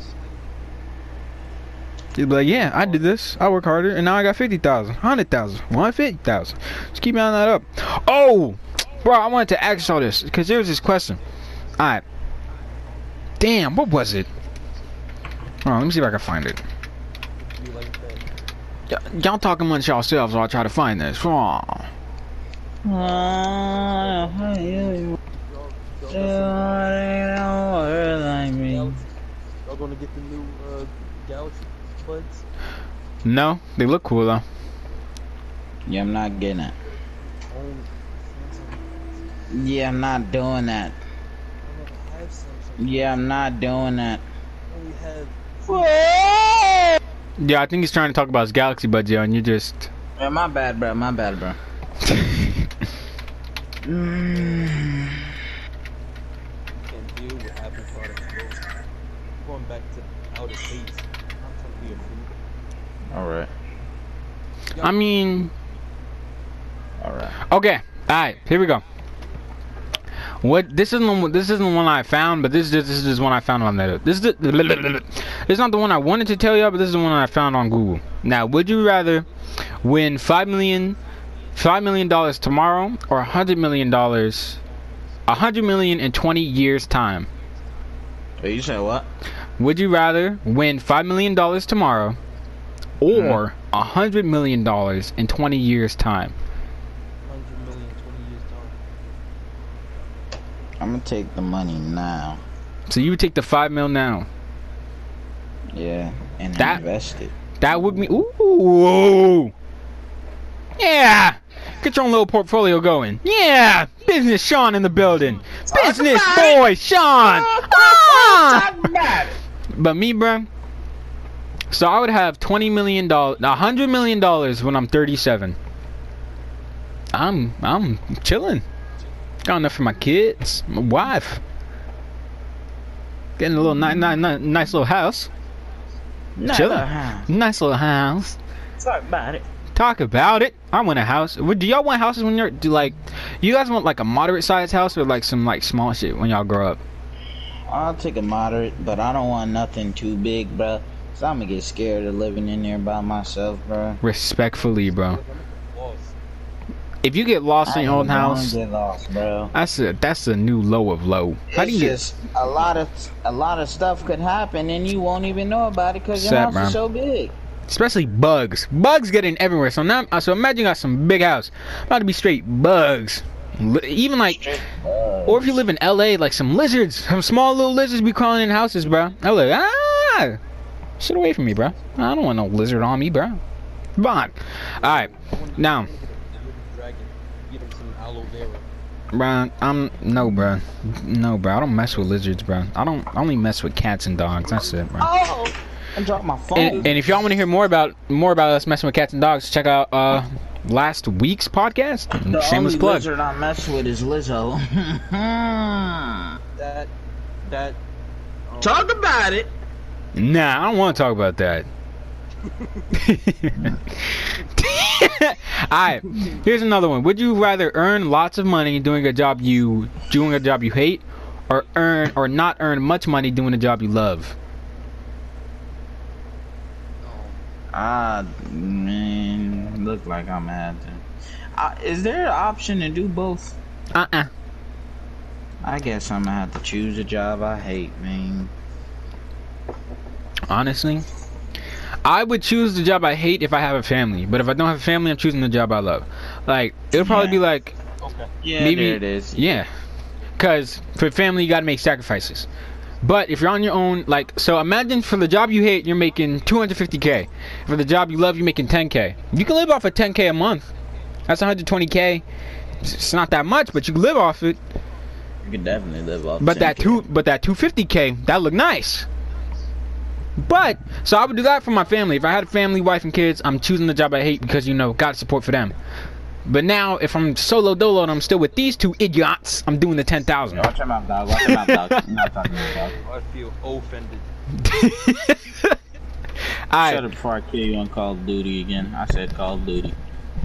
You'd be like, yeah, I did this. I work harder, and now I got 50,000, 100,000, 150,000. Just keep on that up. Oh, bro, I wanted to ask y'all this, because there was this question. Alright. Damn, what was it? Oh, let me see if I can find it. You like that? Y- y'all talk amongst yourselves while I try to find this. Oh. You Y'all, y'all, do got it like some me. Galaxy- y'all gonna get the new uh, Galaxy buds? No, they look cool though. Yeah, I'm not getting it. Own Samsung. Yeah, I'm not doing that. I never have Samsung. Yeah, I'm not doing that. Yeah, I think he's trying to talk about his Galaxy Buds, yo, and you just. Yeah, my bad, bro. My bad, bro. Mm. can't deal with Apple products, bro. Going back to outer space. I'm trying to be a food. All right. I mean, All right. Okay, all right, here we go. What this isn't the one- this isn't the one I found, but this is this is just one I found on the this is the, this is not the one I wanted to tell y'all, but this is the one I found on Google. Now, would you rather win five million five million dollars tomorrow or a hundred million dollars a hundred million in twenty years time? Wait, you said what? Would you rather win five million dollars tomorrow or mm-hmm. a hundred million dollars in twenty years time? 100 million, 20 years time. I'm gonna take the money now. So you would take the five mil now. Yeah, and That- invest it. That would be ooh. Yeah. Get your own little portfolio going. Yeah. Business Sean in the building. Business boy Sean. Ah. But me, bruh. So I would have twenty million dollars, a hundred million dollars when I'm 37. I'm I'm chilling. Got enough for my kids, my wife. Getting a little ni- ni- ni- nice little house. Chilling. Nice little house. Talk about it. Talk about it. I want a house. Do y'all want houses when you're do like? You guys want like a moderate sized house or like some like small shit when y'all grow up? I'll take a moderate, but I don't want nothing too big, bro. So I'm gonna get scared of living in there by myself, bro. Respectfully, bro. Like, I'm at the boss. If you get lost in your own I house, Get lost, bro. that's a that's a new low of low. How do It's you get? just a lot of a lot of stuff could happen and you won't even know about it because your Sad, house man. is so big. Especially bugs. Bugs get in everywhere. So now, so imagine you got some big house. About to be straight bugs. Even like, or if you live in LA, like some lizards, some small little lizards be crawling in houses, bro. I'm like, ah, shit away from me, bro. I don't want no lizard on me, bro. Come on. All right, Now. I wanna get a little dragon. Get him some aloe vera. bro. I'm no, bro. No, bro. I don't mess with lizards, bro. I don't. I only mess with cats and dogs. That's it, bro. Oh, I dropped my phone. And, and if y'all want to hear more about more about us messing with cats and dogs, check out uh last week's podcast. the Shameless only plug. lizard I mess with is Lizzo. That, that. Um, Talk about it. Nah, I don't want to talk about that. Alright, here's another one. Would you rather earn lots of money doing a job you doing a job you hate, or earn or not earn much money doing a job you love? Ah, man, look like I'm at. Uh, is there an option to do both? Uh-uh. I guess I'm gonna have to choose a job I hate, man. Honestly, I would choose the job I hate if I have a family. But if I don't have a family, I'm choosing the job I love. Like it'll probably Yeah. be like, Okay. Yeah, Maybe- there it is. yeah, because for family you gotta make sacrifices. But if you're on your own, like, so imagine for the job you hate, you're making 250k. For the job you love, you're making 10k. You can live off of 10k a month. That's 120k. It's it's not that much, but you can live off it. You can definitely live off. But that 10K. two, but that 250k, that look nice. But so I would do that for my family. If I had a family, wife, and kids, I'm choosing the job I hate because you know got support for them. But now, if I'm solo dolo and I'm still with these two idiots, I'm doing the 10,000. Watch your mouth, dog. Watch your mouth, dog. I'm not talking to you, dog. I feel offended. Alright, Shut up before I kill you on Call of Duty again. I said Call of Duty.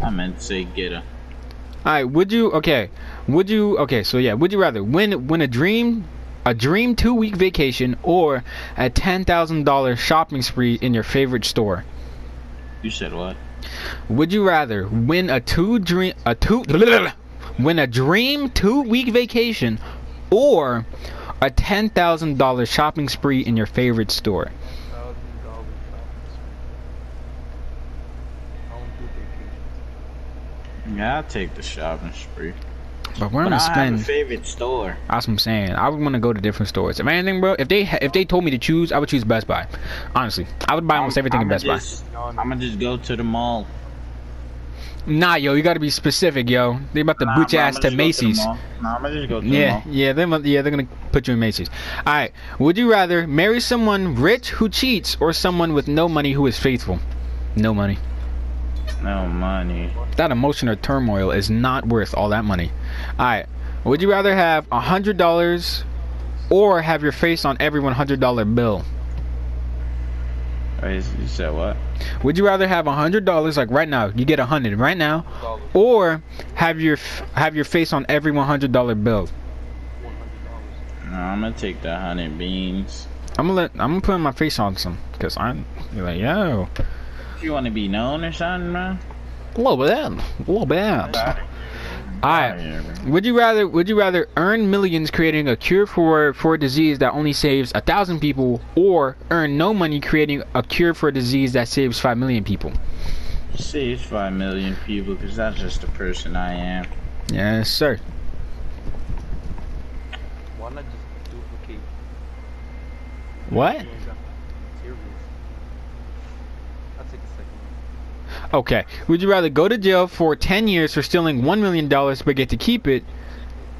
I meant to say get her. alright. Would you? Okay. Would you? Okay. So yeah. Would you rather win win a dream, a dream two week vacation, or a ten thousand dollar shopping spree in your favorite store? You said what? Would you rather win a two dream a two win a dream two week vacation or a ten thousand dollar shopping spree in your favorite store? Thousand dollar shopping spree. I don't do vacations. Yeah, I'll take the shopping spree. But we're But gonna I have a favorite store. That's what I'm saying. I would want to go to different stores. If anything, bro, if they if they told me to choose, I would choose Best Buy. Honestly, I would buy almost everything in I'ma Best just, I'm gonna just go to the mall. Nah, yo, you gotta be specific, yo. They about to Nah, boot your ass to just go the Macy's. Nah, I'm gonna just go to the Yeah, mall. yeah, they yeah they're gonna put you in Macy's. All right, would you rather marry someone rich who cheats or someone with no money who is faithful? No money. No money. That emotional turmoil is not worth all that money. All right, would you rather have a hundred dollars or have your face on every one hundred dollar bill? You said what? Would you rather have a hundred dollars like right now? You get a hundred right now, or have your have your face on every one hundred dollar bill? One hundred dollars. No, I'm gonna take the hundred beans. I'm gonna let I'm gonna put my face on some because I'm like yo You want to be known or something, man? a little bit, a little bit. All right. Would you rather would you rather earn millions creating a cure for for a disease that only saves a thousand people, or earn no money creating a cure for a disease that saves five million people? Saves five million people, cause that's just the person I am. Yes, sir. Why not just duplicate What? the exact materials? I'll take a second. Okay. Would you rather go to jail for 10 years for stealing $1 million but get to keep it,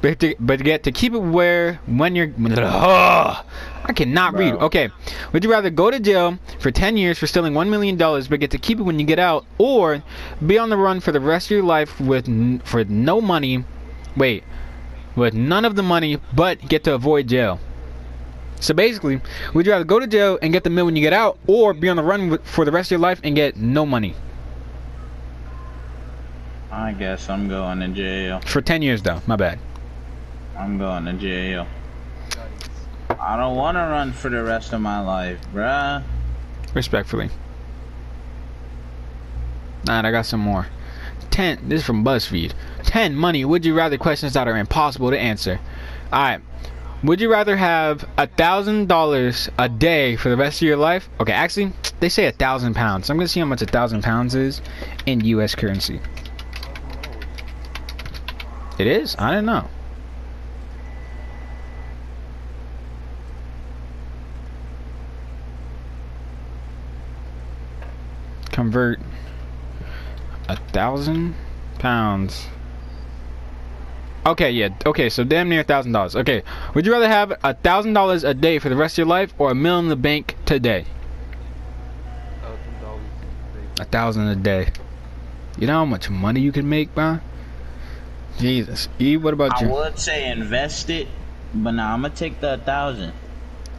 but, to, but get to keep it where, when you're. Ugh, I cannot read. Okay. Would you rather go to jail for 10 years for stealing $1 million but get to keep it when you get out, or be on the run for the rest of your life with n- for no money? Wait. With none of the money but get to avoid jail? So basically, would you rather go to jail and get the mill when you get out, or be on the run with, for the rest of your life and get no money? I guess I'm going to jail. For 10 years, though. My bad. I'm going to jail. I don't want to run for the rest of my life, bruh. Respectfully. Alright, I got some more. 10. This is from BuzzFeed. 10 money. Would you rather questions that are impossible to answer? Alright. Would you rather have a thousand dollars a day for the rest of your life? Okay, actually, they say a thousand pounds. I'm gonna see how much a thousand pounds is in U.S. currency. It is? I don't know. Convert a thousand pounds. Okay, yeah. Okay, so damn near a thousand dollars. Okay, would you rather have a thousand dollars a day for the rest of your life or a million in the bank today? A thousand a day. You know how much money you can make, man? Jesus. E, what about I you? would say invest it, but now I'm gonna take the thousand.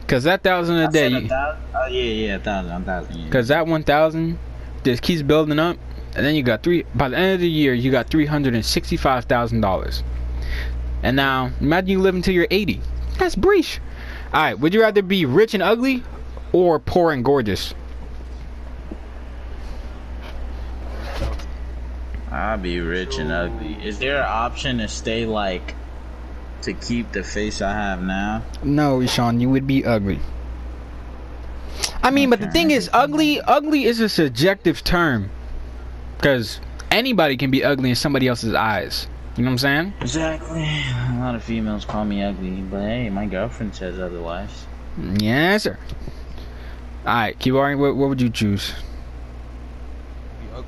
Cause that thousand a I day, a thousand. Oh yeah, yeah, a thousand, a thousand. Yeah. Cause that one thousand just keeps building up, and then you got three. By the end of the year, you got three hundred and sixty-five thousand dollars. And now, imagine you live until you're eighty. That's breach. All right. Would you rather be rich and ugly, or poor and gorgeous? I'll be rich and ugly. Is there an option to stay like to keep the face I have now? No, Sean, you would be ugly. I mean, but the thing is, ugly, ugly is a subjective term, because anybody can be ugly in somebody else's eyes. You know what I'm saying? Exactly. A lot of females call me ugly, but hey, my girlfriend says otherwise. Yes, sir. All right, Kibari, what, what would you choose? Be ugly.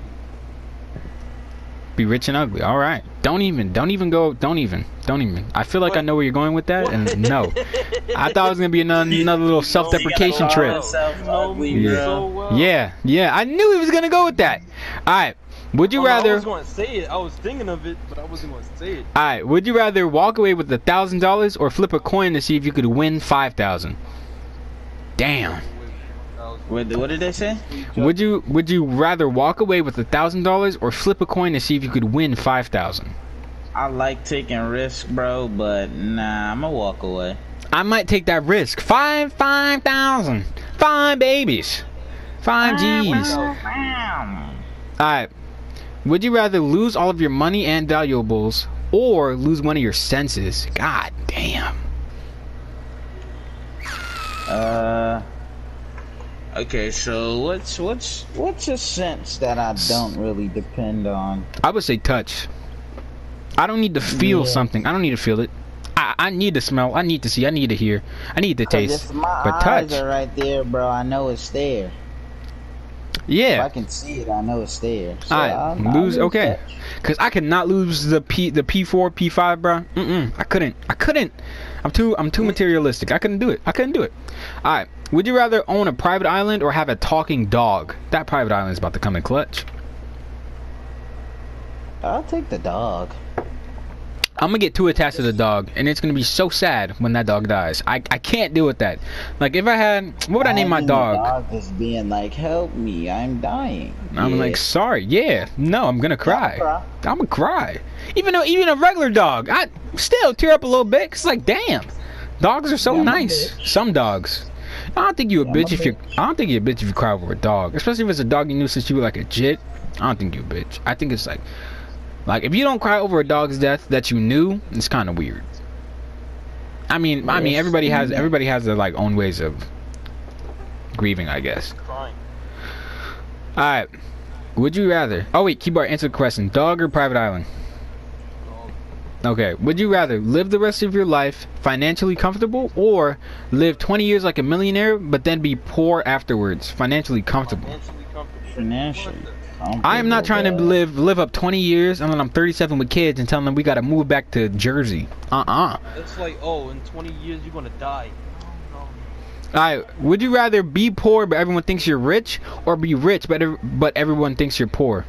Be rich and ugly. All right. Don't even. Don't even go. Don't even. Don't even. I feel like I know where you're going with that, and no. I thought it was gonna be another, another little self-deprecation trip. myself You know ugly, Yeah. so well. Yeah, yeah. I knew he was gonna go with that. All right. Would you Oh, no, I rather? was going to say it. I was thinking of it, but I wasn't going to say it. All right. Would you rather walk away with a thousand dollars or flip a coin to see if you could win five thousand? Damn. What, what did they say? Would you Would you rather walk away with a thousand dollars or flip a coin to see if you could win five thousand? I like taking risks, bro, but nah, I'ma walk away. I might take that risk. Five five thousand. Five babies. Five G's. All right. Would you rather lose all of your money and valuables or lose one of your senses? God damn. Uh. Okay, so what's what's what's a sense that I don't really depend on? I would say touch. I don't need to feel Yeah. something. I don't need to feel it. I, I need to smell. I need to see. I need to hear. I need to 'Cause taste. if my But eyes touch. are right there, bro, I know it's there. If I can see it, I know it's there. So Alright, I'll- I'll lose- okay. touch. Cause I could not lose the P the P four P five, bro. Mm-mm. I couldn't. I couldn't. I'm too I'm too mm-hmm. materialistic. I couldn't do it. I couldn't do it. All right. Would you rather own a private island or have a talking dog? That private island is about to come in clutch. I'll take the dog. I'm gonna get too attached to the dog, and it's gonna be so sad when that dog dies. I, I can't deal with that. Like if I had, what would I name my Imagine the dog? dog just being like, "Help me, I'm dying." I'm Yeah. like, sorry, yeah, no, I'm gonna cry. cry. I'm gonna cry. Even though even a regular dog, I still tear up a little bit. Cause like, damn, dogs are so Yeah, nice. Some dogs. I don't think you a Yeah, bitch if you. bitch. I don't think you a bitch if you cry over a dog, especially if it's a dog you knew since you were like a jit. I don't think you a bitch. I think it's like, like if you don't cry over a dog's death that you knew, it's kind of weird. I mean, I mean, everybody has everybody has their like own ways of grieving, I guess. Crying. All right. Would you rather? Oh wait, keyboard answer the question. Dog or private island? Okay. Would you rather live the rest of your life financially comfortable or live 20 years like a millionaire but then be poor afterwards? Financially comfortable. Financially comfortable. Financially. I am not trying to live live up 20 years and then I'm 37 with kids and telling them we got to move back to Jersey. Uh-uh. It's like, oh, in 20 years you're gonna die. No, no. Alright, would you rather be poor but everyone thinks you're rich or be rich but but everyone thinks you're poor?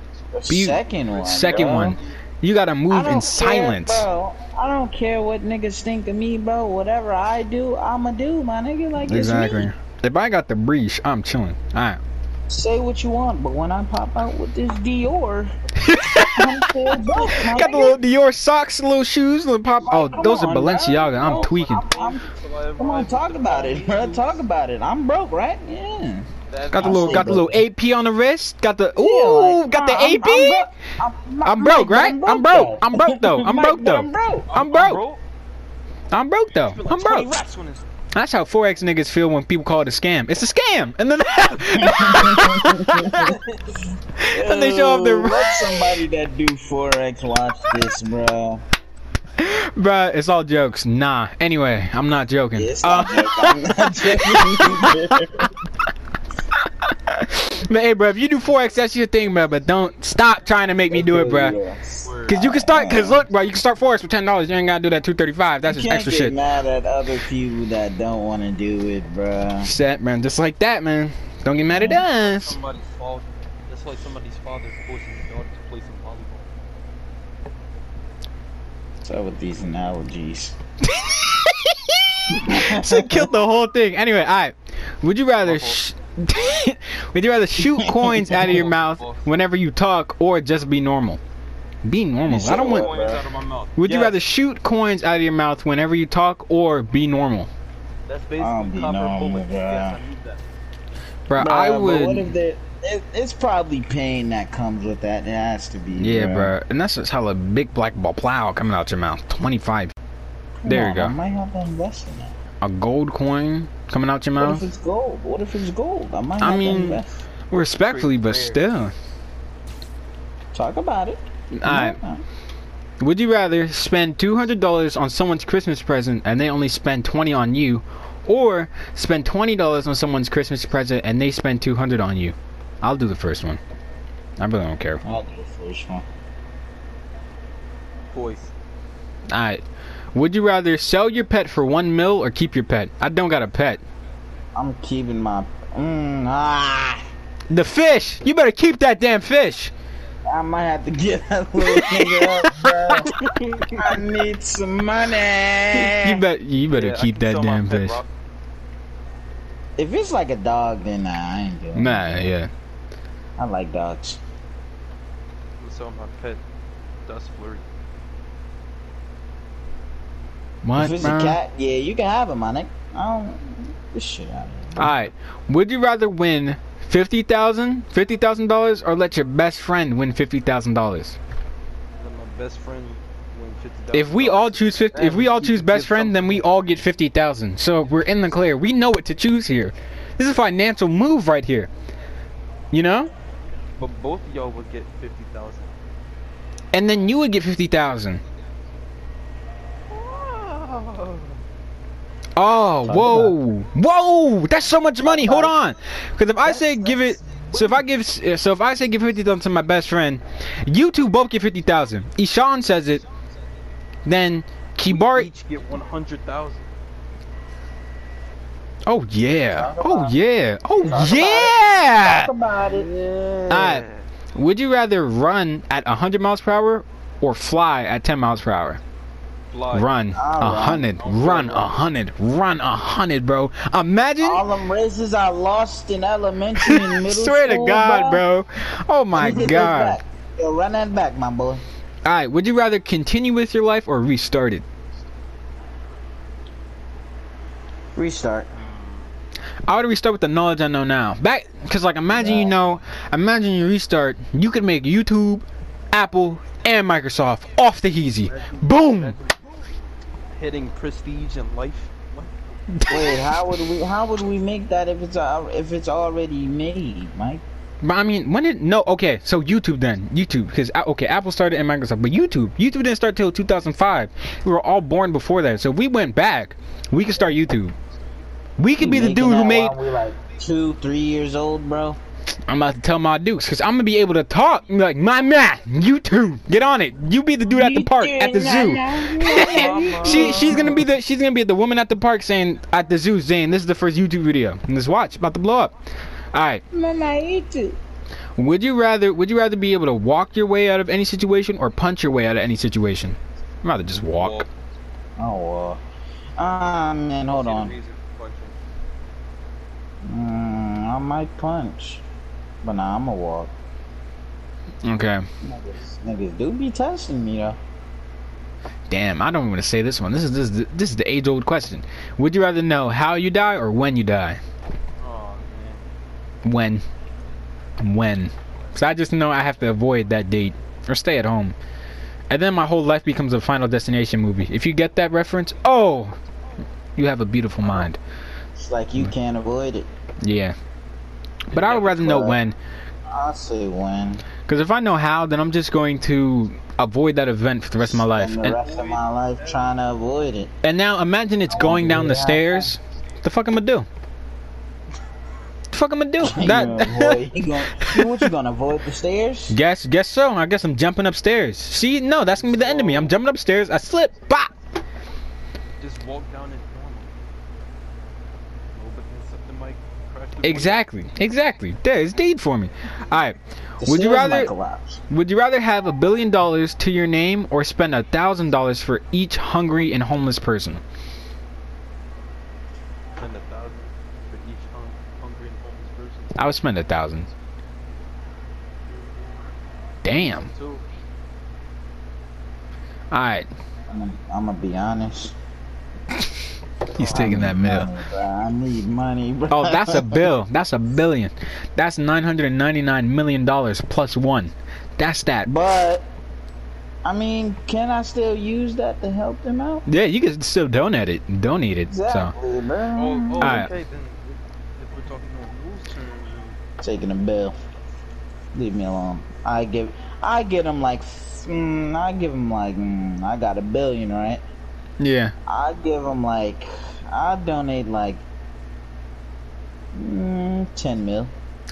Be- second one. Second bro. one. You got to I move don't in care, silence. bro. I don't care what niggas think of me, bro. Whatever I do, I'ma do, my nigga. Like Exactly. it's me. If I got the breach, I'm chilling. Alright. Say what you want, but when I pop out with this Dior, I'm still broke, my Got the nigga. little Dior socks, little shoes, little pop. Oh, Come those are on, bro. Balenciaga. I'm No, tweaking. I'm- I'm- Come on, talk about it, bro. Talk about it. I'm broke, right? Yeah. Got the little, got the little AP on the wrist. Got the Yeah, ooh, like, got the nah, I'm- AP. I'm broke. I'm, I'm broke, right? I'm broke. I'm broke though. I'm broke though. I'm broke. I'm broke. I'm broke though. I'm broke. racks on this. That's how forex niggas feel when people call it a scam. It's a scam, and then and they show off their. Yo, Let somebody that do forex watch this, bro. Bruh, it's all jokes. Nah. Anyway, I'm not joking. It's Uh, not joke. I'm not joking. but hey, bro, if you do forex, that's your thing, bro. But don't stop trying to make me do it, bro. Cause you can start, cause look, bro, you can start forex for ten dollars. You ain't gotta do that two thirty five. That's You just can't extra get shit. mad at other people that don't want to do it, bro. Set, man, just like that, man. Don't get mad at us. Somebody's father. That's like somebody's father forcing his daughter to play some volleyball. What's up with these analogies? so it killed the whole thing. Anyway, all right. Would you rather? Sh- would you rather shoot coins out of your mouth whenever you talk, or just be normal? Be normal. I don't want. Coins out of my mouth. Would you rather shoot coins out of your mouth whenever you talk, or be normal? That's I'll basically be copper normal, bullet. bruh. Yes, I need that. Bro, Bruh, I would. if it, it's probably pain that comes with that. It has to be. Yeah, bro. bro. And that's just how a big black ball plow coming out your mouth. 25. Come There you go. I might have to invest in that. A gold coin coming out your mouth? What if it's gold? What if it's gold? I might I have mean, to invest. Respectfully, but still. Talk about it. Alright. Would you rather spend $200 on someone's Christmas present and they only spend 20 on you, or spend $20 on someone's Christmas present and they spend 200 on you? I'll do the first one. I really don't care. I'll do the first one. Boys. Alright. Would you rather sell your pet for one mil or keep your pet? I don't got a pet. I'm keeping my. Mm, ah, The fish! You better keep that damn fish! I might have to get that little nigga up, bro. I need some money. You bet you better Yeah, keep that damn fish. rock. If it's like a dog, then nah, I ain't doing. Nah, it. yeah. I like dogs. I'll sell my pet dust flurry. What, if it's bro? a cat, yeah, you can have him, my nigga. I don't. This shit out of here. Alright. Would you rather win fifty thousand, fifty thousand dollars, or let your best friend win fifty thousand dollars? Let my best friend win fifty dollars. If we all choose fifty, if we all choose best friend, then we all get fifty thousand. So we're in the clear. We know what to choose here. This is a financial move right here. You know? But both of y'all would get fifty thousand. And then you would get fifty thousand. Oh, Talk whoa, whoa! That's so much money. Hold on, because if I say give it, so if I give, so if I say give fifty thousand to my best friend, you two both get fifty thousand. Ishan says it, then Kibar. each get one hundred thousand. Oh yeah, oh yeah, oh Talk yeah. Talk about it. Alright. Would you rather run at hundred miles per hour or fly at ten miles per hour? Fly. Run a hundred, run a hundred, run a hundred, bro. Imagine. All them races I lost in elementary and middle school. Swear to God, bro. Oh my Let me get this God. Yo, run that back, my boy. Alright, would you rather continue with your life or restart it? Restart. I would restart with the knowledge I know now. Back, cause like imagine you know, imagine you restart, you could make YouTube, Apple, and Microsoft off the easy. Boom. Hitting prestige in life. What? Wait, how would we? How would we make that if it's uh, if it's already made, Mike? But I mean, when did no? Okay, so YouTube then YouTube because uh, okay, Apple started and Microsoft, but YouTube, YouTube didn't start till 2005. We were all born before that, so if we went back, we could start YouTube. We could be the dude who made. while we like two, three years old, bro. I'm about to tell my dukes because I'm gonna be able to talk. like, my man, you two, get on it. You be the dude at the park, at the zoo. she she's gonna be the she's gonna be the woman at the park saying at the zoo saying this is the first YouTube video and this watch about to blow up. All right. Mama, eat too. Would you rather would you rather be able to walk your way out of any situation or punch your way out of any situation? I'd rather just walk. Oh well. Ah man, hold on. reason for. Mm, I might punch, but nah, I'ma walk. Okay. Niggas, niggas do be testing me though. Damn, I don't even want to say this one. This is this is the, this is the age old question. Would you rather know how you die or when you die? Oh man. When? When? So I just know I have to avoid that date or stay at home. And then my whole life becomes a final destination movie. If you get that reference, oh, you have a beautiful mind. It's like you mm. can't avoid it. Yeah. But I would rather know when. I'll say when. Because if I know how, then I'm just going to avoid that event for the rest of my life. And the And, rest of my life trying to avoid it. and now imagine it's going down the stairs. The fuck am I do? The fuck am I do? You gonna avoid, That. you gonna, what you gonna avoid the stairs? guess guess so. I guess I'm jumping upstairs. See, no, that's gonna be the end of me. I'm jumping upstairs. I slip. Bop. Just walk down it normal. Nobody can set the mic. Crash Exactly. Exactly. There's deed for me. All right. The Would you rather would you rather have a billion dollars to your name or spend a thousand dollars for each hungry and homeless person? Spend a thousand for each hung, hungry and homeless person. I would spend a thousand. Damn. All right. I'm I'm gonna be honest. He's taking that mill. Money. I need money, bro. Oh, that's a bill. That's a billion. That's nine hundred and ninety-nine million dollars plus one. That's that. But I mean, can I still use that to help them out? Yeah, you can still donate it. Donate it. So Exactly, bro. Oh, oh Alright. okay, then if, if we're talking on rules terms, Taking a bill. Leave me alone. I give. I get them like. Mm, I give them like. Mm, I got a billion, right? Yeah. I give them like. I donate like. Mm, Ten mil.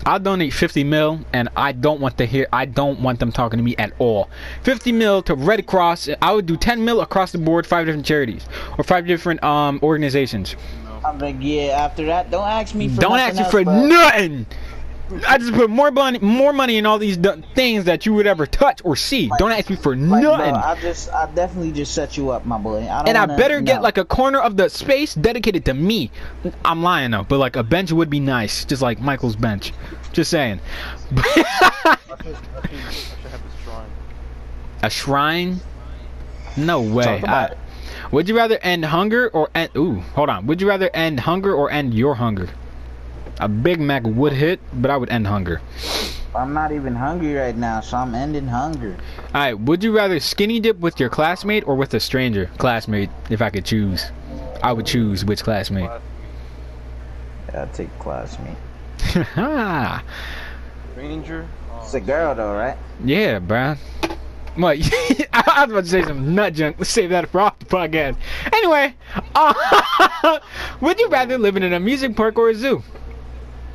I'll donate 50 mil, and I don't want to hear. I don't want them talking to me at all. 50 mil to Red Cross. I would do 10 mil across the board, five different charities or five different um organizations. I'm like, yeah. After that, don't ask me for. don't ask me for bro. nothing. I just put more money, more money in all these d- things that you would ever touch or see. Like- don't ask me for Like, bro, nothing. I just, I definitely just set you up, my boy. I don't and I wanna- better get no. like a corner of the space dedicated to me. I'm lying though, but like a bench would be nice, just like Michael's bench. Just saying. I should, I should, I a shrine. No way. I- would you rather end hunger or end? Ooh, hold on. Would you rather end hunger or end your hunger? A Big Mac would hit, but I would end hunger. I'm not even hungry right now, so I'm ending hunger. All right. Would you rather skinny dip with your classmate or with a stranger classmate? If I could choose, I would choose which classmate. Yeah, I'll take classmate. Ha. Ranger. It's a girl though, right? yeah, bruh. What? I was about to say some nut junk. Let's save that for off the podcast. Anyway, uh, would you rather live in an amusement park or a zoo?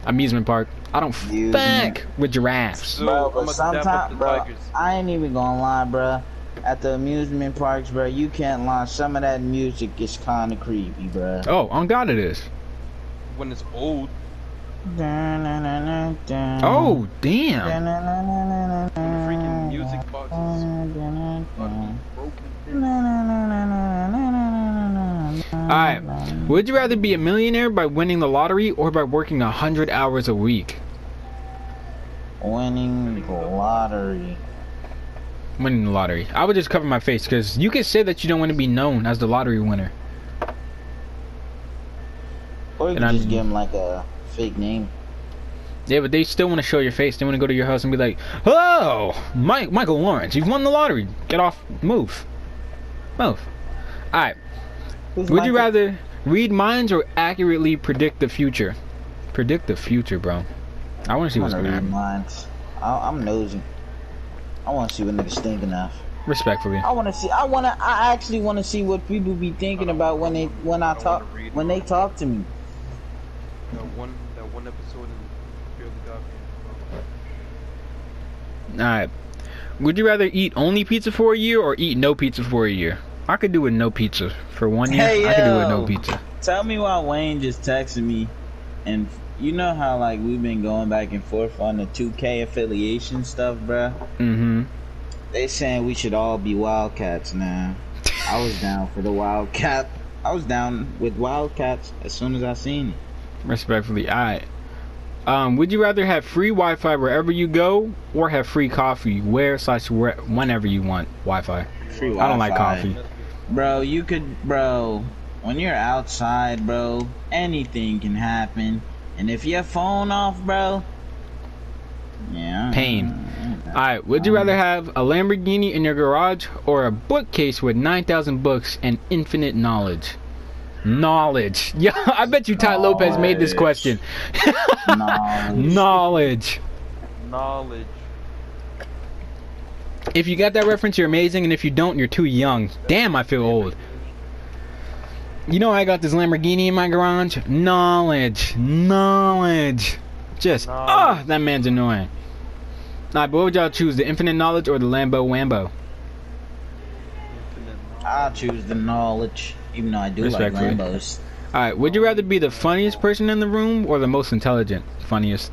Amusement park. I don't Amusement. fuck with giraffes. So, bro, but I'ma dap up sometimes, bro, Tigers. I ain't even gonna lie, bro. At the amusement parks, bro, you can't lie. Some of that music is kind of creepy, bro. Oh, on God it is. When it's old, Oh, Oh, damn. when the freaking music box is fucking broken. Alright. Would you rather be a millionaire by winning the lottery or by working a hundred hours a week? Winning the lottery. Winning the lottery. I would just cover my face because you can say that you don't want to be known as the lottery winner. Or you And can I'm- just give him like a fake name. Yeah, but they still want to show your face. They want to go to your house and be like, "Hello, Mike, Michael Lawrence. You've won the lottery. Get off. Move. Move." All right. Who's Would you Michael? rather read minds or accurately predict the future? Predict the future, bro. I want to see I'm what's gonna gonna read happen. minds. I, I'm nosy. I want to see what niggas thinking of. Respectfully. I want to see. I want to. I actually want to see what people be thinking about when they when I I talk when they talk to me. That one, that one episode in Fear the God. All right. Would you rather eat only pizza for a year or eat no pizza for a year? I could do with no pizza for one year. Hey, I could do with no pizza. Tell me why Wayne just texted me, and you know how like we've been going back and forth on the 2K affiliation stuff, bruh. Mm-hmm. They saying we should all be Wildcats now. I was down for the Wildcat. I was down with Wildcats as soon as I seen it. Respectfully, right. Um, would you rather have free Wi-Fi wherever you go, or have free coffee where slash whenever you want Wi-Fi? Free I don't like coffee. Bro, you could, bro. When you're outside, bro, anything can happen. And if your phone off, bro, yeah, Pain. All right. Would you rather have a Lamborghini in your garage or a bookcase with nine thousand books and infinite knowledge? Knowledge. Yeah, I bet you Tai Lopez made this question. Knowledge. knowledge. Knowledge. If you got that reference, you're amazing, and if you don't, you're too young. Damn, I feel old. You know I got this Lamborghini in my garage? Knowledge. Knowledge. Just, ah, Knowledge. that man's annoying. Alright, but what would y'all choose, the infinite knowledge or the Lambo Wambo? I'll choose the knowledge, even though I do like Respectfully. Lambos. Alright, would you rather be the funniest person in the room or the most intelligent? Funniest.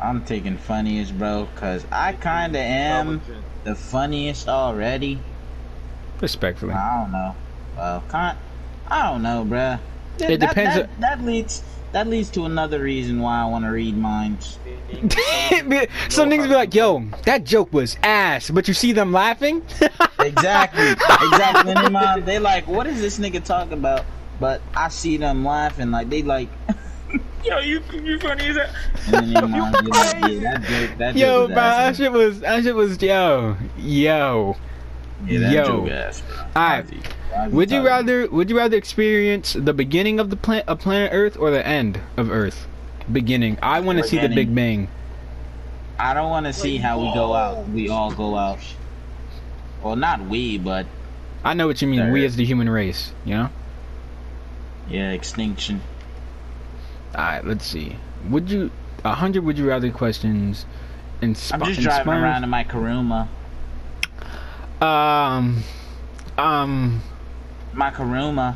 I'm taking funniest, bro, cause I kinda am Intelligent. The funniest already. Respectfully. I don't know. Well, con- I don't know, bruh. That- It that- depends That, on- that leads. That leads to another reason why I want to read minds. Some niggas be like, yo, that joke was ass, but you see them laughing? Exactly. exactly. And they, mind, they like, what is this nigga talking about? but I see them laughing like they like. Yo, you you funny as that. And then their moms be like, yeah, that joke, that Yo, joke bro, was that shit was that shit was yo yo. Yeah, yo. joke ass. Alright. Ozzy. Ozzy Would you rather would you rather experience the beginning of the planet of planet Earth or the end of Earth? Beginning. I want to see the Big Bang. I don't want to see how we go out. We all go out. Well, not we, but I know what you mean. We as the human race, you know. yeah, extinction. All right, let's see. Would you a hundred would you rather questions? Insp- I'm just driving inspiring- around in my Kuruma. Um, um. My Kuruma.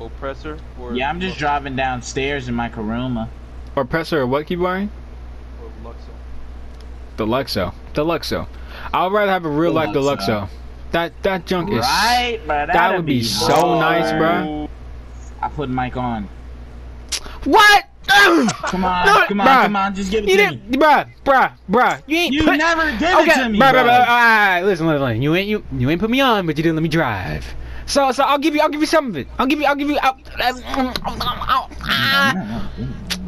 Oppressor or Yeah, I'm just driving downstairs in my Kuruma. Oppressor or what keyboard? or Luxo. The Luxo. The Luxo. I'd rather have a real life Deluxo. Deluxo. That that junk is. Right, bro. that would be so nice, bro. I put mic on. What? Come on, No, come on, bruh. come on. Just give it You to me. didn't, bruh, bruh, bruh. You ain't You put. never give okay, it to me, bruh, bruh, bruh. All right, listen, listen, listen. You ain't you you ain't put me on, but you didn't let me drive. So so I'll give you I'll give you some of it. I'll give you I'll give you. I'll,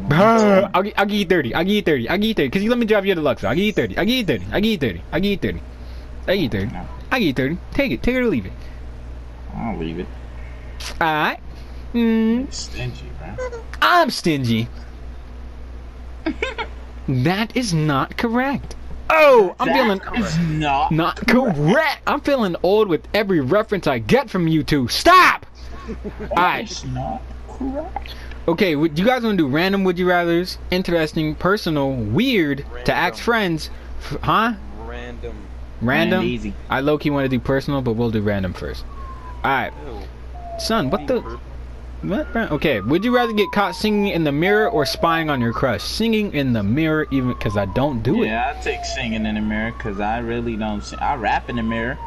Bruh, I'll, gi- I'll give you 30. I'll give you 30. I'll give you 30. Because you let me drive you to Luxor. I'll give you 30. I'll give you 30. I'll give you 30. I'll give you 30. I'll give you 30. I'll give you 30. Take it. Take it or leave it. I'll leave it. Alright. Mm, Stingy. I'm stingy. that is not correct. Oh, I'm feeling It's not. not correct. I'm feeling old with every reference I get from you two. Stop! Alright. It's not correct. Okay, would you guys want to do random would you rather's? Interesting, personal, weird, to ask friends. F- huh? Random. Random? And easy. I low key want to do personal, but we'll do random first. Alright, Ew. son, what the. Being What? Okay, would you rather get caught singing in the mirror or spying on your crush? Singing in the mirror, even because I don't do it. Yeah, I take singing in the mirror because I really don't sing. I rap in the mirror,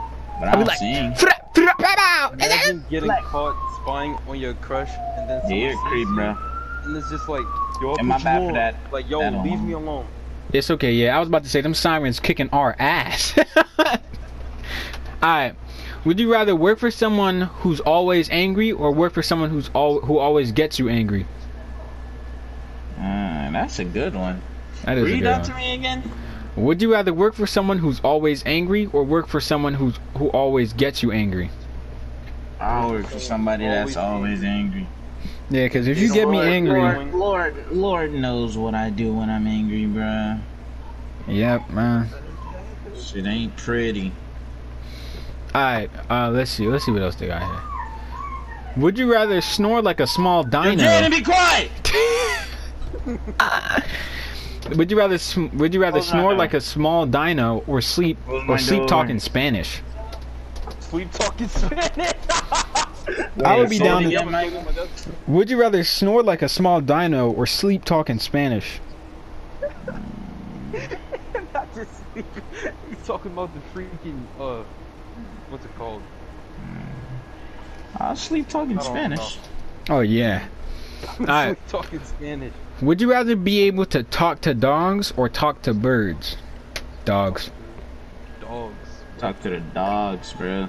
but I I'll be don't like, sing. "Fra- fra- pra- pow," and then- Imagine getting Like- caught spying on your crush and then Yeah, you're creep, bro. And it's just like, yo, Am I bad for that? Like, yo, That leave me alone. It's okay, yeah. I was about to say them sirens kicking our ass. Alright. Would you rather work for someone who's always angry or work for someone who's all who always gets you angry? Uh, that's a good one. That is a Read good that one. to me again. Would you rather work for someone who's always angry or work for someone who's who always gets you angry? I'll work for somebody that's always angry. Yeah, because if you get me angry, Lord, Lord, Lord knows what I do when I'm angry, bruh. yep, man. Shit ain't pretty. Alright, uh, let's see, let's see what else they got here. Would you rather snore like a small Yo, dino? Jaden, be quiet! Would you rather would you rather Close my snore door. like a small dino or sleep Close my or sleep door. talking Spanish? Sleep talking Spanish. I would be Say down it to- Would you rather snore like a small dino or sleep talking Spanish? Not just sleep. He's talking about the freaking, uh, what's it called? Hmm. I'll sleep talking I don't Spanish. Oh yeah. Alright. Sleep talking Spanish. Would you rather be able to talk to dogs or talk to birds? Dogs. Dogs. Talk to the dogs, bro.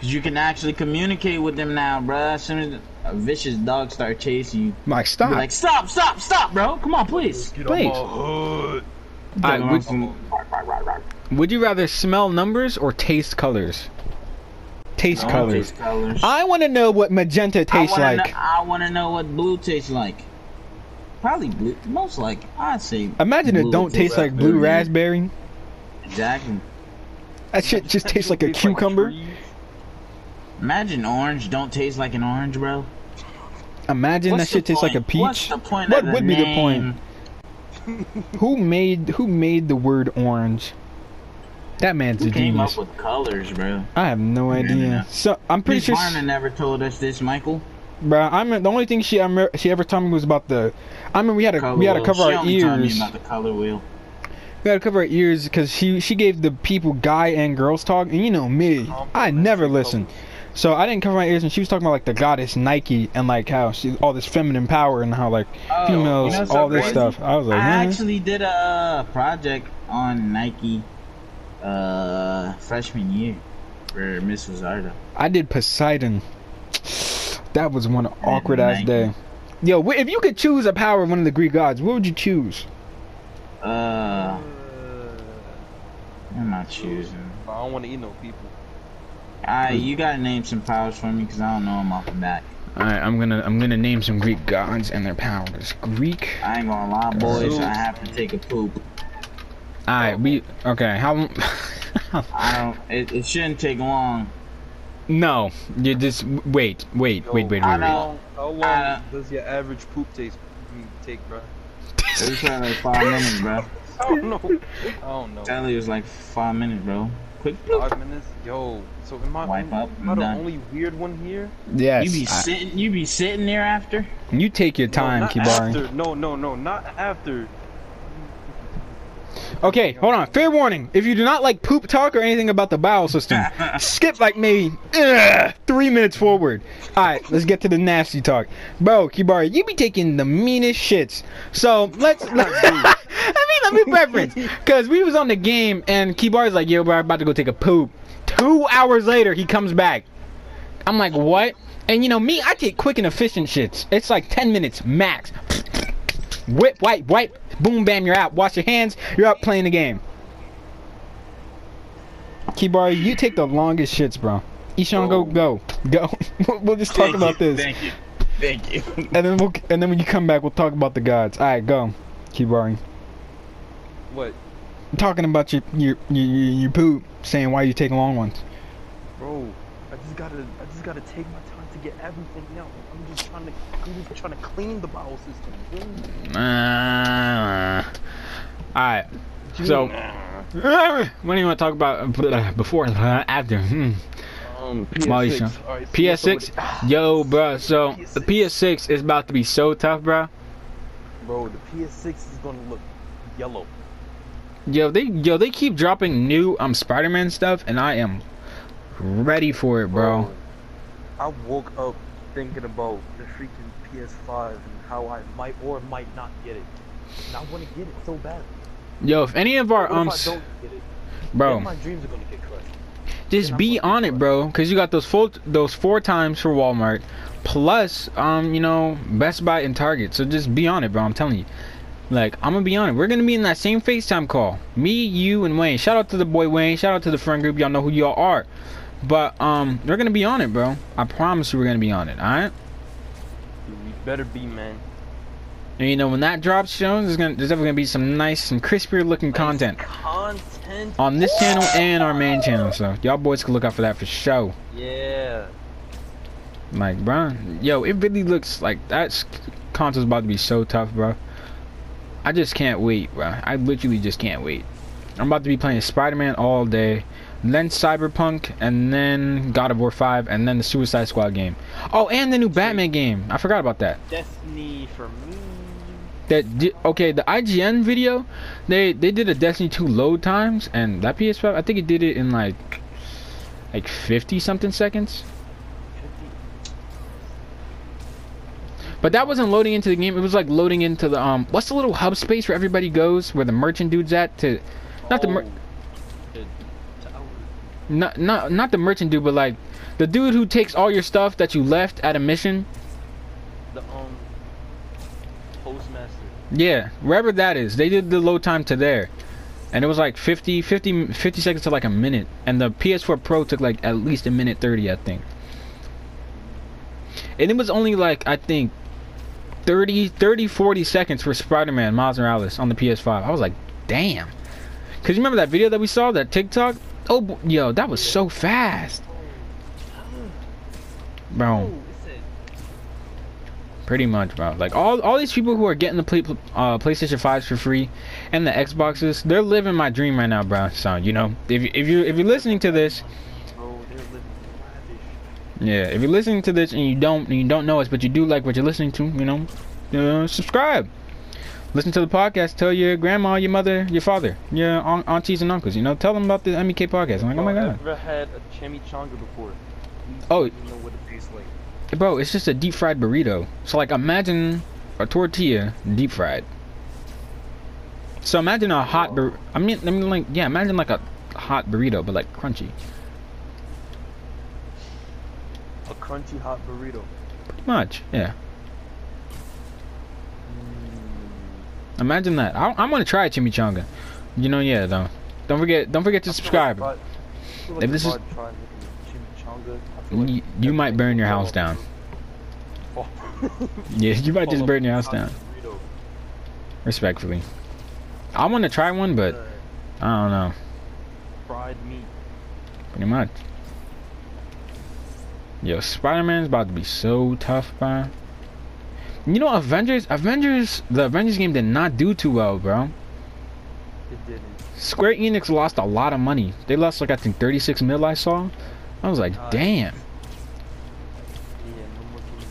Cause you can actually communicate with them now, bro. As soon as a vicious dog start chasing you, Like be stop. like, stop, stop, stop, bro. Come on, please. Get Please. on my hood. Would, would you rather smell numbers or taste colors? Taste I colors. taste colors. I want to know what magenta tastes I wanna like. Know, I want to know what blue tastes like. Probably blue. Most like I'd say. Imagine it don't with taste like blue raspberry. Exactly. That shit just tastes like a cucumber. trees. Imagine orange don't taste like an orange, bro. Imagine What's that shit the tastes like a point? What's peach. the point What of the would be the point? Who made who made the word orange? That man's Who a came genius. up with colors, bro? I have no idea. So I'm pretty Miss sure, Varna never told us this, Michael. bro. I'm the only thing she ever she ever told me was about the. I mean, we had to Color we had to cover She our me ears. about the color wheel. We had to cover our ears because she she gave the people guy and girls talk, and you know me, I never listen. So I didn't cover my ears, and she was talking about like the goddess Nike and like how she all this feminine power and how like Oh, females you know all something this stuff. I was like, I man. actually did a project on Nike uh freshman year for Miss Wazarda. I did Poseidon. That was one awkward ass day. Yo, if you could choose a power of one of the Greek gods, what would you choose? Uh, I'm not choosing. I don't want to eat no people. Alright, you gotta name some powers for me because I don't know them off the bat. All right, I'm gonna I'm gonna name some Greek gods and their powers. Greek. I ain't gonna lie, boys. Zeus. I have to take a poop. All right, we okay. How? I don't. It, it shouldn't take long. no, you just wait, wait, wait, wait, I wait, wait. know. How long does your average poop taste mm, take, bro? It's was probably like five minutes, bro. I don't know. I don't know. Tell you it was like five minutes, bro. Quick. Five minutes? Yo, so am I, Wipe up, am I the done. only weird one here? Yes. You be I- sitting. You be sitting there after. you take your time, not Kibari. after. No, no, no, not after. Okay, hold on. Fair warning. If you do not like poop talk or anything about the bowel system, skip like maybe ugh, three minutes forward. Alright, let's get to the nasty talk. Bro, Kibari, you be taking the meanest shits. So let's let, I mean let me preference. Cause we was on the game and Kibari's like, yo bro, I'm about to go take a poop. Two hours later he comes back. I'm like, what? And you know me, I take quick and efficient shits. It's like ten minutes max. Whip, wipe, wipe, boom, bam, you're out. Wash your hands, you're out playing the game. Kibari, you take the longest shits, bro. Ishan, go, go, go. We'll- just talk Thank about you, this, Thank you. Thank you. and then we'll, and then when you come back, we'll talk about the gods. All right, go, Kibari. What? I'm talking about your your your, your your poop, saying why you take long ones. Bro, I just gotta, I just gotta take my time to get everything out. Just trying to, I'm just trying to clean the bowel system. you? Uh, all right. So, what do you want to talk about uh, before, uh, after? Hmm. Um, PS6. Sean. Alright, so PS6, yo, bro. So the PS6 is about to be so tough, bro. Bro, the PS6 is gonna look yellow. Yo, they yo they keep dropping new um Spider-Man stuff, and I am ready for it, bro. I woke up thinking about the freaking PS5 and how I might or might not get it. And I want to get it so bad. Yo, if any of our What um, if I s- don't get it? bro, my dreams are gonna get crushed. just then be on it, bro, because you got those full those four times for Walmart, plus um you know Best Buy and Target. So just be on it, bro. I'm telling you. Like I'm gonna be on it. We're gonna be in that same FaceTime call. Me, you, and Wayne. Shout out to the boy Wayne. Shout out to the friend group. Y'all know who y'all are. But um, we're gonna be on it, bro. I promise you, we're gonna be on it. All right. Dude, you better be, man. And you know when that drops, shows there's gonna there's definitely gonna be some nice and crispier looking content Content. on this channel and our main channel. So y'all boys can look out for that for sure. Yeah. Like, bro, yo, it really looks like that console's about to be so tough, bro. I just can't wait, bro. I literally just can't wait. I'm about to be playing Spider-Man all day, then Cyberpunk, and then God of War 5, and then the Suicide Squad game. Oh, and the new Batman game. I forgot about that. Destiny for me. That okay, the IGN video, they they did a Destiny 2 load times, and that PS5, I think it did it in like like 50 something seconds. 50. But that wasn't loading into the game. It was like loading into the um. What's the little hub space where everybody goes, where the merchant dude's at to, not the Oh, the tower. Not not not the merchant dude, but like the dude who takes all your stuff that you left at a mission. The um postmaster. Yeah, wherever that is, they did the load time to there, and it was like 50, 50, 50 seconds to like a minute, and the PS4 Pro took like at least a minute thirty, I think. And it was only like I think 30, 30 40 seconds for Spider-Man Miles Morales on the PS5. I was like, damn. Cause you remember that video that we saw, that TikTok? Oh, yo, that was so fast, bro. Pretty much, bro. Like all, all these people who are getting the play, uh, PlayStation 5s for free and the Xboxes, they're living my dream right now, bro. So you know, if if you if you're listening to this, yeah, if you're listening to this and you don't and you don't know us, but you do like what you're listening to, you know, uh, subscribe. Listen to the podcast. Tell your grandma, your mother, your father, your aunt, aunties and uncles. You know, tell them about the MEK podcast. I'm like, oh my god. I've never had a chimichanga before? Oh. know what it tastes like. bro, it's just a deep fried burrito. So like, imagine a tortilla deep fried. So imagine a hot bur. I mean, I mean, like, yeah, imagine like a hot burrito, but like crunchy. A crunchy hot burrito. Pretty much. Yeah. Mm, Imagine that. I, I'm gonna try chimichanga. You know, yeah. Though. Don't forget. Don't forget to subscribe. Like if I, I feel like If this is- I try making chimichanga, I feel like You, might burn your house down. Oh. Yeah, you might just burn your house down. Respectfully. I want to try one, but I don't know. fried meat. Pretty much. Yo, Spider-Man's about to be so tough, bro. You know, Avengers, Avengers, the Avengers game did not do too well, bro. It didn't. Square Enix lost a lot of money. They lost like I think 36 mil. I saw. I was like, Uh, damn. Yeah, no more Kingdom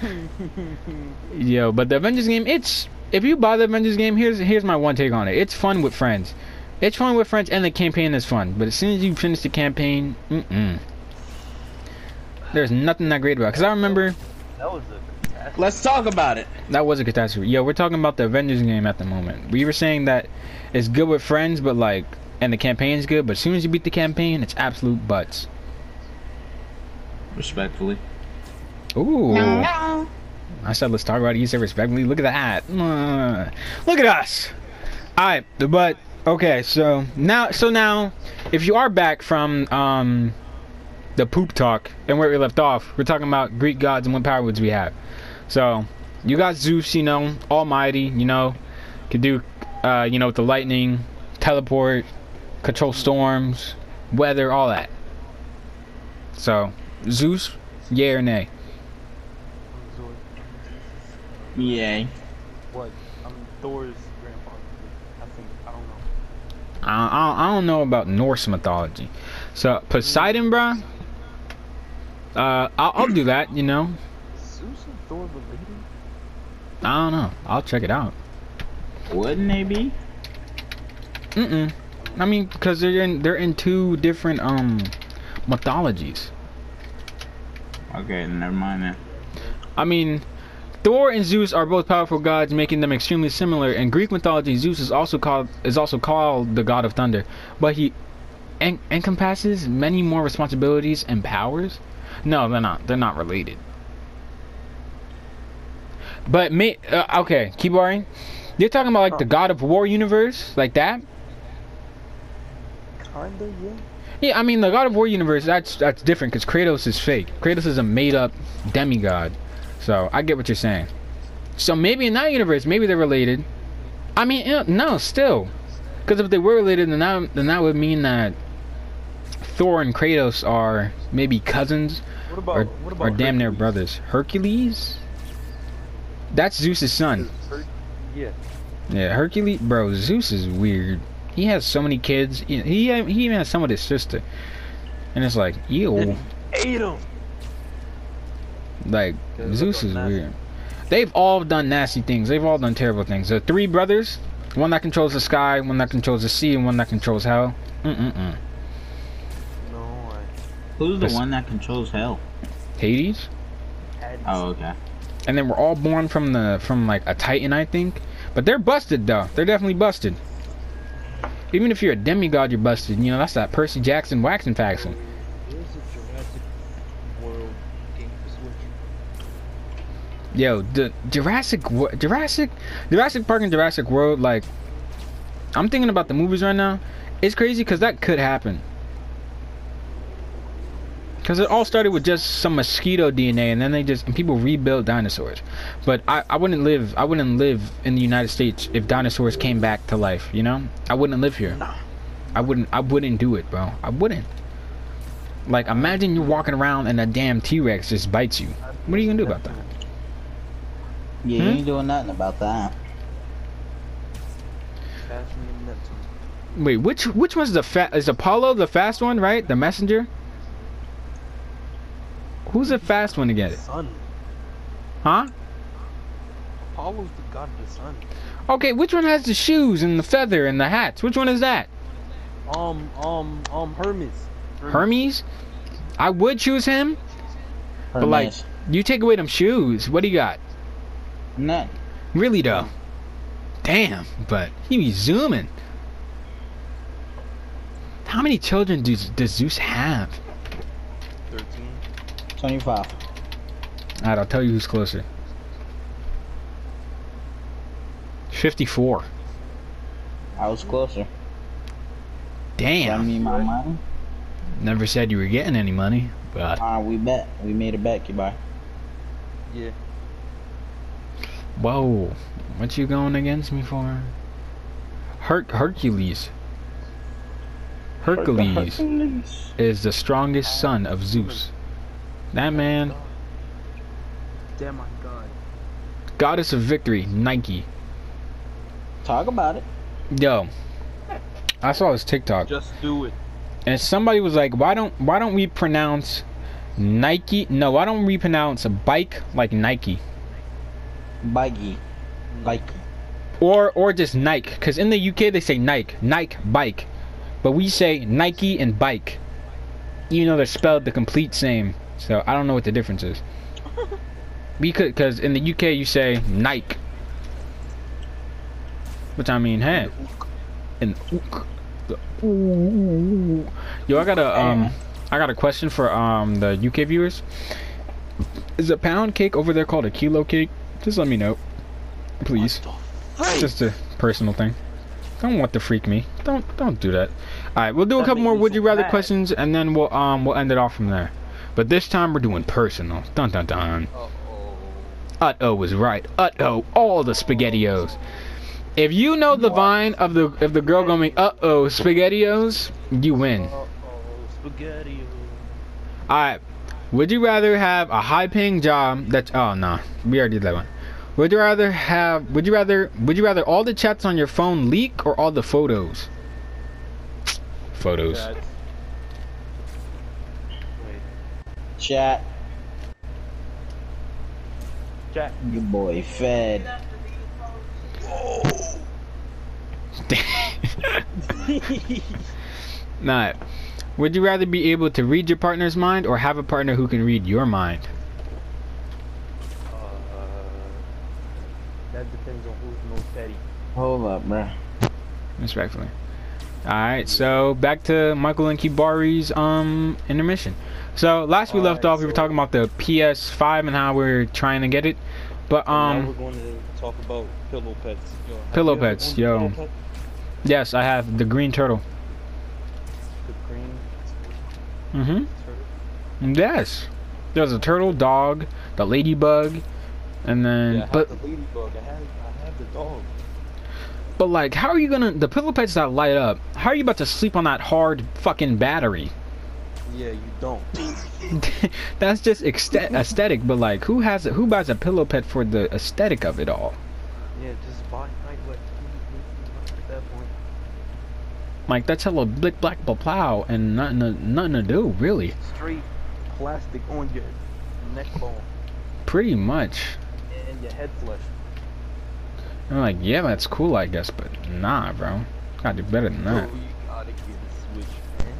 Hearts 4. Yo, but the Avengers game, it's if you buy the Avengers game, here's here's my one take on it. It's fun with friends. It's fun with friends, and the campaign is fun. But as soon as you finish the campaign, mm-mm. There's nothing that great about. it. Cause I remember That was a catastrophe. Let's talk about it. that was a catastrophe. Yo, we're talking about the Avengers game at the moment. We were saying that it's good with friends, but like, and the campaign's good. But as soon as you beat the campaign, it's absolute butts. Respectfully. Ooh. No. I said let's talk about it. You said respectfully. Look at that. Uh, look at us. Alright, but okay, so now so now if you are back from um the poop talk and where we left off, we're talking about Greek gods and what power woods we have. So you got Zeus, you know, almighty, you know, could do uh, you know, with the lightning, teleport, control storms, weather, all that. So Zeus, yay or nay? Zor- Yay. What? I'm Thor's grandfather. I think. I don't know. I, I, I don't know about Norse mythology. So Poseidon, bruh. Uh, I'll, I'll do that. You know, Zeus and Thor related? I don't know. I'll check it out. Wouldn't they be? Mm-mm. I mean, because they're in they're in two different um mythologies. Okay, never mind then. I mean, Thor and Zeus are both powerful gods, making them extremely similar. In Greek mythology, Zeus is also called is also called the god of thunder, but he en- encompasses many more responsibilities and powers. No, they're not. They're not related. But me, uh, okay, keep worrying. You're talking about like the God of War universe, like that? Kinda, yeah. Yeah, I mean the God of War universe. That's that's different because Kratos is fake. Kratos is a made-up demigod. So I get what you're saying. So maybe in that universe, maybe they're related. I mean, no, still, because if they were related, then that then that would mean that Thor and Kratos are maybe cousins What about or, what about or damn near brothers. Hercules. That's Zeus's son. Yeah. Yeah, Hercules, bro. Zeus is weird. He has so many kids. He he, even has some with his sister, and it's like, ew. Ate him. Like Zeus is nasty. weird. They've all done nasty things. They've all done terrible things. The three brothers, one that controls the sky, one that controls the sea, and one that controls hell. Mm-mm-mm. No, I Who's the one that controls hell? Hades. Oh, okay. And then we're all born from the from like a Titan, I think. But they're busted though. They're definitely busted. Even if you're a demigod, you're busted. You know that's that Percy Jackson waxing faction. There's a Jurassic World game for Switch. Yo, the Jurassic, Wo- Jurassic, Jurassic Park and Jurassic World. Like, I'm thinking about the movies right now. It's crazy because that could happen. Because it all started with just some mosquito DNA, and then they just and people rebuilt dinosaurs. But I, I wouldn't live I wouldn't live in the United States if dinosaurs came back to life. You know, I wouldn't live here. I wouldn't I wouldn't do it, bro. I wouldn't. Like, imagine you're walking around and a damn T Rex just bites you. What are you gonna do about that? Yeah, Hmm? you ain't doing nothing about that. Catch me in Neptune. Wait, which which one's the fat? Is Apollo the fast one, right? The messenger. Who's the fast one again? Sun. Huh? Apollo's the god of the sun. Okay, which one has the shoes and the feather and the hats? Which one is that? Um, um, um, Hermes. Hermes. I would choose him, Hermes. but like, you take away them shoes. What do you got? None. Really though? Damn, but he be zooming. How many children does, does Zeus have? 13. 25. Alright, I'll tell you who's closer. 54. I was closer. Damn. I mean my money. Never said you were getting any money, but Uh, we bet. We made a bet, you buy. Yeah. whoa, what you going against me for? Her- Hercules. Hercules is the strongest son of Zeus. That man, Damn my god. goddess of victory, Nike. Talk about it. Yo, I saw this TikTok, Just do it. and somebody was like, "Why don't why don't we pronounce Nike? No, why don't we pronounce a bike like Nike?" Bikey. Like. or or just Nike because in the UK they say Nike Nike bike but we say Nike and bike even though they're spelled the complete same so I don't know what the difference is because because in the UK you say Nike which I mean hey and ooh. yo I got a um I got a question for um the UK viewers is a pound cake over there called a kilo cake just let me know please just a personal thing. Don't want to freak me. Don't don't do that. All right, we'll do a couple more would you rather mad. questions, and then we'll um we'll end it off from there. But this time we're doing personal. Dun dun dun. Uh oh. Uh oh was right. Uh oh, all the spaghettios. If you know the vine of the of the girl going uh oh spaghettios, you win. Uh oh. Spaghetti. All right. Would you rather have a high paying job that's oh no, we already did that one. Would you rather have would you rather would you rather all the chats on your phone leak or all the photos? Photos. That. Wait. Chat. Jack. Your boy fed. nah. Would you rather be able to read your partner's mind or have a partner who can read your mind? Uh, that depends on who's most petty. Hold up, bruh. Respectfully. Alright, so back to Michael and Kibari's um intermission. So last we left Alright, off we were talking about the PS5 and how we're trying to get it. But um we're going to talk about pillow pets. Yo, Pillow pets, yo. pillow pet? yes, I have the green turtle. The green Mm-hmm. turtle. Yes. There's a turtle, dog, the ladybug, and then Yeah, I have but the ladybug. I have, I have the dog. but like how are you gonna the pillow pets that light up? How are you about to sleep on that hard fucking battery? Yeah, you don't. That's just exte- aesthetic, but like who has who buys a pillow pet for the aesthetic of it all? Yeah, just buy night wet. At that point. Like that's hella blick black blah plow and nothing to, nothing to do really. Straight plastic on your neck bone Pretty much. and your head flesh. I'm like, yeah, that's cool, I guess, but nah, bro. Gotta do better than So that. you gotta get a switch, man.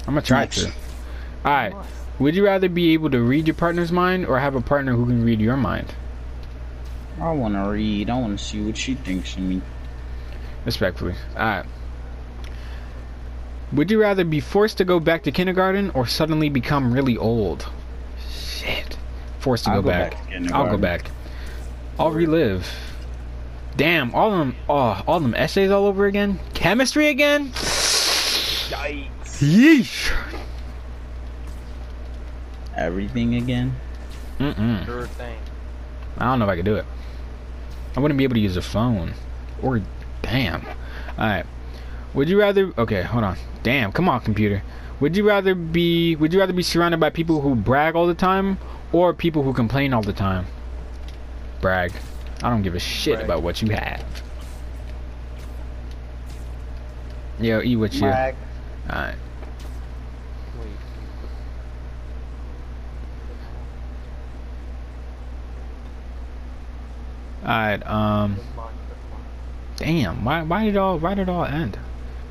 I'm gonna try Next. to. All right. Would you rather be able to read your partner's mind or have a partner who can read your mind? I wanna read. I wanna see what she thinks of me. Respectfully. Alright. Would you rather be forced to go back to kindergarten or suddenly become really old? Shit. Forced to I'll go, go back. back to I'll go back. I'll relive. Damn, all them oh, all them essays all over again? Chemistry again? Yikes. Yeesh. Everything again. Mm-mm. Sure thing. I don't know if I could do it. I wouldn't be able to use a phone. Or, damn. Alright. Would you rather, okay, hold on. Damn, come on, computer. Would you rather be, would you rather be surrounded by people who brag all the time or people who complain all the time? Brag. I don't give a shit Brag. about what you have. Yo, eat what you? Brag. Alright. Wait. Alright, um, Never mind, never mind. damn, why, why did it all, why did it all end?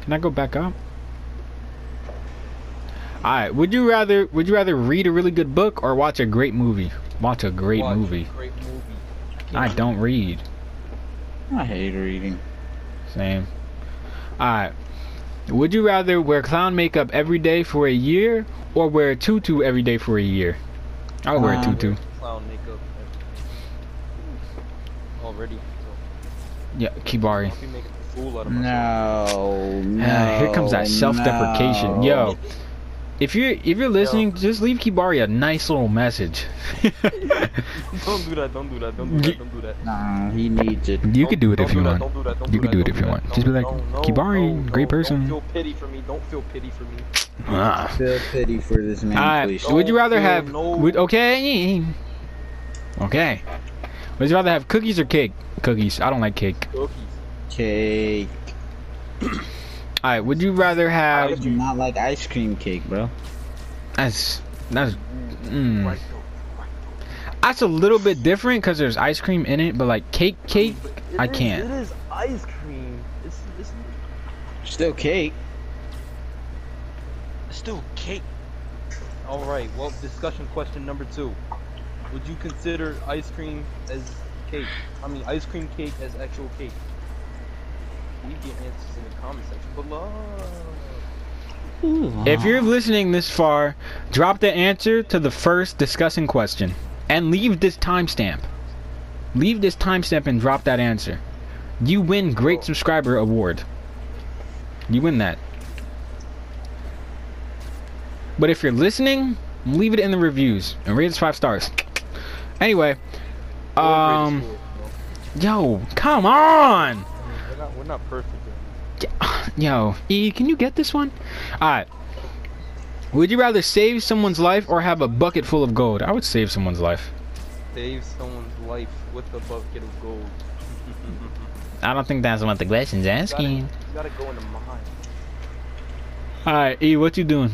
Can I go back up? Alright, would you rather would you rather read a really good book or watch a great movie? Watch a great Watch a movie. Great movie. I don't read. I hate reading. Same. Alright. Would you rather wear clown makeup every day for a year or wear a tutu every day for a year? I would wear a Um, tutu. Clown makeup. Already. So Yeah, Kibari. I'll be making a fool out of myself. No, no. Here comes that self-deprecation. no. Yo, if you're if you're listening, just leave Kibari a nice little message. don't do that. Don't do that. Don't do that. Don't do that. Nah, he needs it. you could do it if you want. Don't do that. Don't You do could do it if you want. Just be like, no, no, Kibari, no, great person. Don't feel pity for me. Don't feel pity for me. Ah. Feel pity for this man, Alright, please. would you rather have? no. Would, okay, okay. Would you rather have cookies or cake? Cookies. I don't like cake. Cookies. Cake. All right. Would you rather How have? do not like ice cream cake, bro? That's that's. Mm, that's a little bit different because there's ice cream in it, but like cake, cake, it I is- can't. It is ice cream. It's, it's, Still cake. it's still cake. All right. Well, discussion question number two. Would you consider ice cream as cake? I mean, ice cream cake as actual cake? Leave your answers in the comment section below. If you're listening this far, drop the answer to the first discussing question and leave this timestamp. Leave this timestamp and drop that answer. You win Great oh. Subscriber Award. You win that. But if you're listening, leave it in the reviews and rate us five stars. Anyway, um, yo, come on. We're not, we're not perfect. Yo, E, can you get this one? Alright. Would you rather save someone's life or have a bucket full of gold? I would save someone's life. Save someone's life with a bucket of gold. I don't think that's what the question's asking. you gotta go in the mind. Alright, E, what you doing?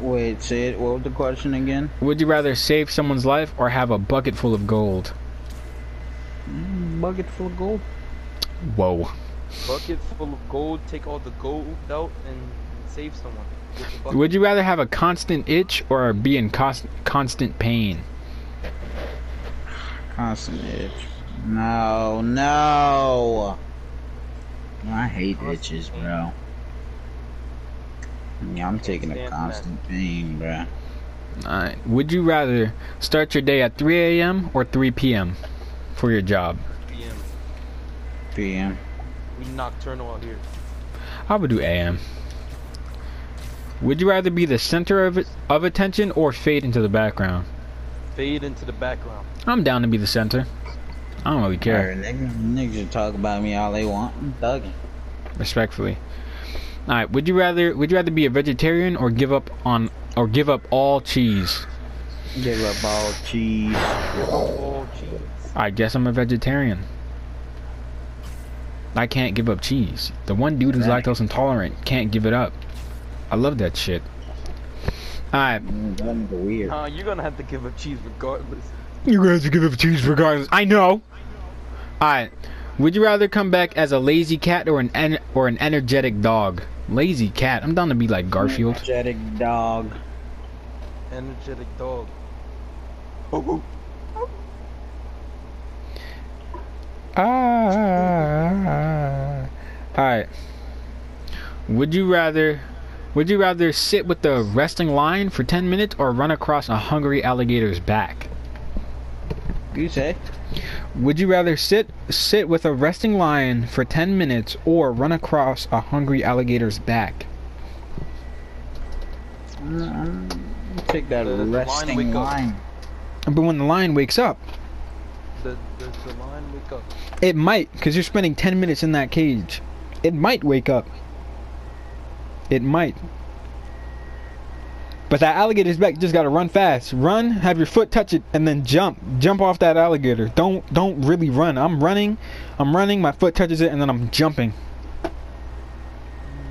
Wait, say it. What was the question again? Would you rather save someone's life or have a bucket full of gold? Mm, Bucket full of gold. Whoa. Bucket full of gold. Take all the gold out and save someone. With the bucket. Would you rather have a constant itch or be in cons- constant pain? Constant itch. No, no. I hate itches, bro. Yeah, I'm taking a constant pain, bro. Alright. Would you rather start your day at 3 a.m. or 3 p.m. for your job? PM. PM. We nocturnal out here. I would do AM. Would you rather be the center of of attention or fade into the background? Fade into the background. I'm down to be the center. I don't really care, Alright, niggas, niggas talk about me all they want. I'm thugging. respectfully. All right. Would you rather Would you rather be a vegetarian or give up on or give up all cheese? Give up all cheese. Jeez. I guess I'm a vegetarian. I can't give up cheese. The one dude who's Right. lactose intolerant can't give it up. I love that shit. Alright, Mm, weird. Uh, you're gonna have to give up cheese regardless. you guys give up cheese regardless. I know. Alright, would you rather come back as a lazy cat or an en- or an energetic dog? Lazy cat. I'm down to be like Garfield. Energetic dog. Energetic dog. Ah. Alright. Would you rather would you rather sit with the resting lion for 10 minutes or run across a hungry alligator's back? You say? Would you rather sit sit with a resting lion for 10 minutes or run across a hungry alligator's back? Mm, Take that The- the lion resting wake up. line. But when the lion wakes up, The, the, the lion wake up. it might cuz you're spending 10 minutes in that cage. It might wake up. It might. But that alligator's back, you just gotta run fast. Run, have your foot touch it, and then jump. Jump off that alligator. Don't don't really run. I'm running, I'm running, my foot touches it, and then I'm jumping.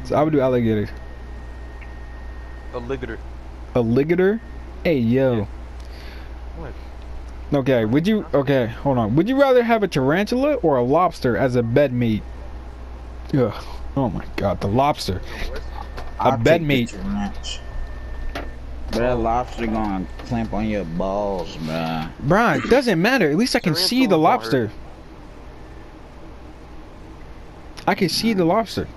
So I would do alligator. Alligator. Alligator? Hey yo. What? Okay, would you okay, hold on. Would you rather have a tarantula or a lobster as a bed mate? Ugh. Oh my god, the lobster. A I'll bed take the mate. Tarantula. That lobster gonna clamp on your balls, bruh. Bruh, it doesn't matter. At least I can see the Tarantula won't lobster. I can see the lobster.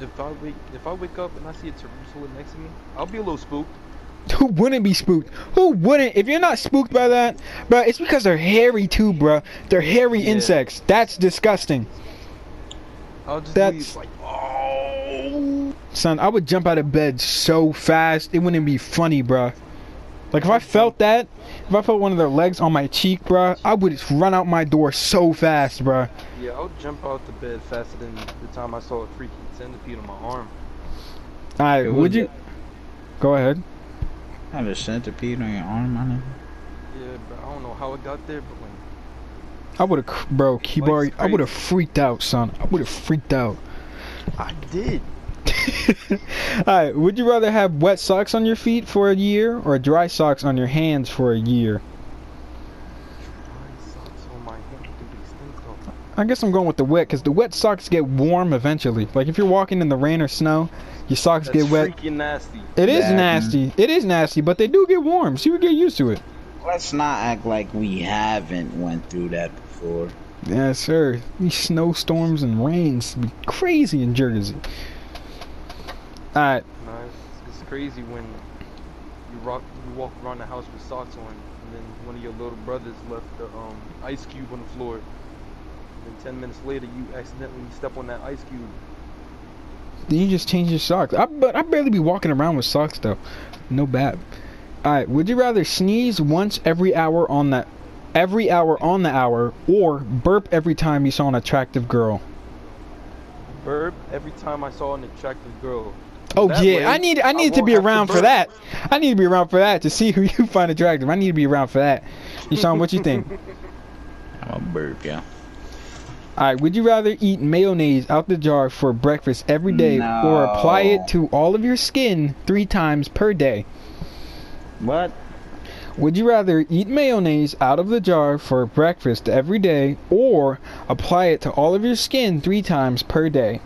if I wake if I wake up and I see a tarantula next to me, I'll be a little spooked. Who wouldn't be spooked? Who wouldn't? If you're not spooked by that, bro, it's because they're hairy too, bro. They're hairy Yeah. insects. That's disgusting. I'll just That's- be like, oh. Son, I would jump out of bed so fast, it wouldn't be funny, bro. Like if I felt that, if I felt one of their legs on my cheek, bro, I would just run out my door so fast, bro. Yeah, I'll jump out the bed faster than the time I saw a freaking centipede on my arm. Alright, It would was- you? Go ahead. I Have a centipede on your arm, man. Yeah, but I don't know how it got there, but when I would have, bro, Kibari, Life's I would have freaked out, son. I would have freaked out. I did. Alright, would you rather have wet socks on your feet for a year or dry socks on your hands for a year? Dry socks on my hand, dude, they stink though. I guess I'm going with the wet because the wet socks get warm eventually. Like if you're walking in the rain or snow, your socks That's get wet. freaking nasty. It is That- nasty. It is nasty, but they do get warm, so you get used to it. Let's not act like we haven't went through that before. Yes, sir. These snowstorms and rains be crazy in Jersey. Alright, Nah, it's, it's crazy when you rock, you walk around the house with socks on, and then one of your little brothers left the um, ice cube on the floor. And then ten minutes later, you accidentally step on that ice cube. then you just change your socks. I but I barely be walking around with socks though. No bad. Alright, would you rather sneeze once every hour on the every hour on the hour or burp every time you saw an attractive girl? Burp every time I saw an attractive girl. Oh That yeah, way, I need I I need to be have to around for that. I need to be around for that to see who you find attractive. I need to be around for that. Deshaun, what you think? I'm a burp, yeah. Alright, would you rather eat mayonnaise out the jar for breakfast every day or apply it to all of your skin three times per day? What? Would you rather eat mayonnaise out of the jar for breakfast every day or apply it to all of your skin three times per day?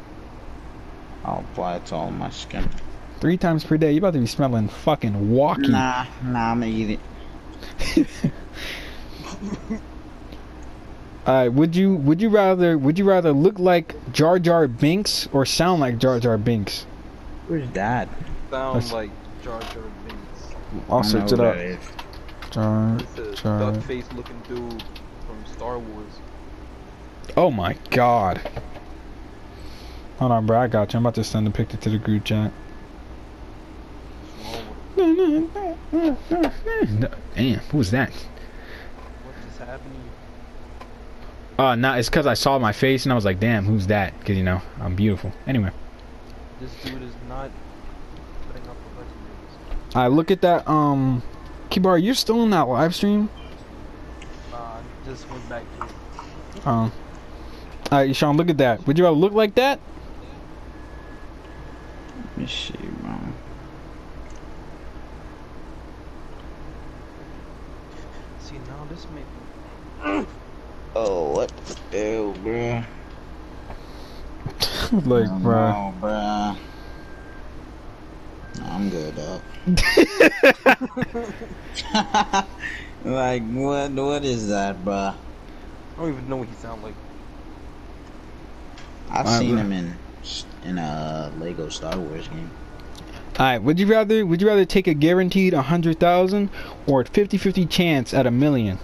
I'll apply it to all my skin. Three times per day. You about to be smelling fucking walking. Nah, nah, I'm gonna eat it. Alright, would you would you rather would you rather look like Jar Jar Binks or sound like Jar Jar Binks? Where's that? Sound That's- like Jar Jar Binks. I'll I search it up. Jar Jar. duck face looking dude from Star Wars. Oh my god. Hold on, bro. I got you. I'm about to send a picture to the group chat. With Damn, who was that? What is happening? Uh, nah, it's because I saw my face and I was like, damn, who's that? Because, you know, I'm beautiful. Anyway. This dude is not putting up the legendaries. I look at that, um, Kibari, you're still in that live stream? I just went back to it. Um, alright, Sean, look at that. Would you rather look like that? Let me see, bro. See, now this make Oh, what the hell, bro? like, bro. No, bro. I'm good, dog. like, what? What is that, bro? I don't even know what he sound like. I've Alright, seen bro. him in in a Lego Star Wars game. Alright, would you rather would you rather take a guaranteed a hundred thousand or a 50-50 chance at a million?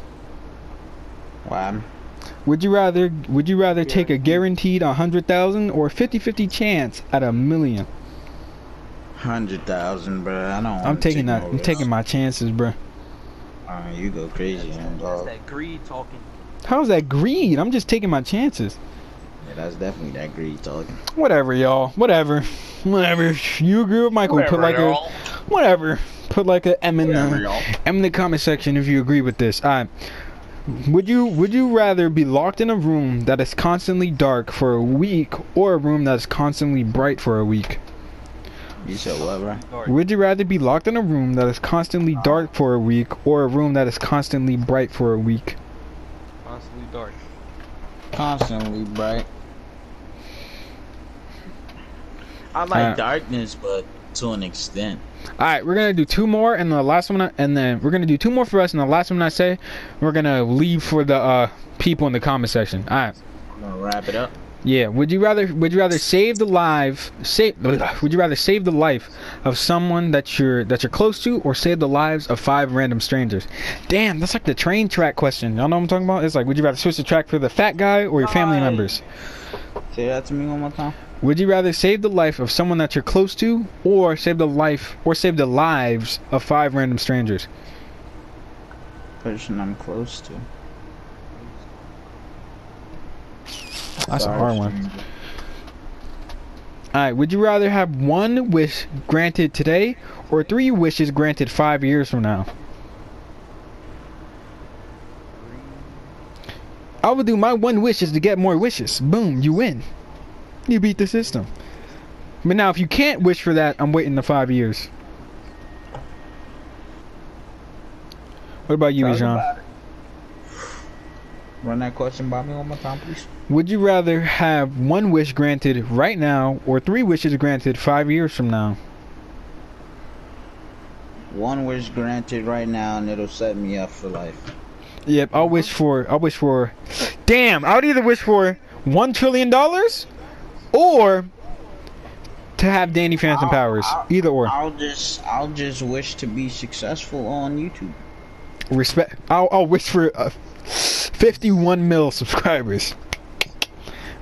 Wow. Would you rather would you rather take a guaranteed a hundred thousand or a 50-50 chance at a million? Hundred thousand, bro. I don't. I'm taking take that. no I'm taking my chances, bro. Uh, you go crazy, That's, man, that's that greed talking. How's that greed? I'm just taking my chances. Yeah, that's definitely that greed talking. Whatever, y'all. Whatever. Whatever. You agree with Michael? put like a whatever. Put like a M in the M in the comment section if you agree with this. Alright. Would you would you rather be locked in a room that is constantly dark for a week or a room that is constantly bright for a week? You said what, bro? Would you rather be locked in a room that is constantly dark for a week or a room that is constantly bright for a week? Constantly dark. Constantly bright. I like Uh, darkness, but to an extent. All right, we're gonna do two more, and the last one, and then we're gonna do two more for us, and the last one I say, we're gonna leave for the uh, people in the comment section. All right, I'm gonna wrap it up. Yeah. Would you rather? Would you rather save the life? Save. Would you rather save the life of someone that you're that you're close to, or save the lives of five random strangers? Damn, that's like the train track question. Y'all know what I'm talking about? It's like, would you rather switch the track for the fat guy or your family members? Say that to me one more time. Would you rather save the life of someone that you're close to, or save the life or save the lives of five random strangers? Person I'm close to. That's a hard one. All right. Would you rather have one wish granted today, or three wishes granted five years from now? I would do my one wish is to get more wishes. Boom, you win. You beat the system. But now, if you can't wish for that, I'm waiting the five years. What about you, Jean? Run that question by me one more time, please. Would you rather have one wish granted right now, or three wishes granted five years from now? One wish granted right now, and it'll set me up for life. Yep, I'll wish for. I'll wish for. Damn, I would either wish for one trillion dollars, or to have Danny Phantom I'll- powers. I'll- Either or. I'll just, I'll just wish to be successful on YouTube. Respect. I'll, I'll wish for uh, 51 mil subscribers.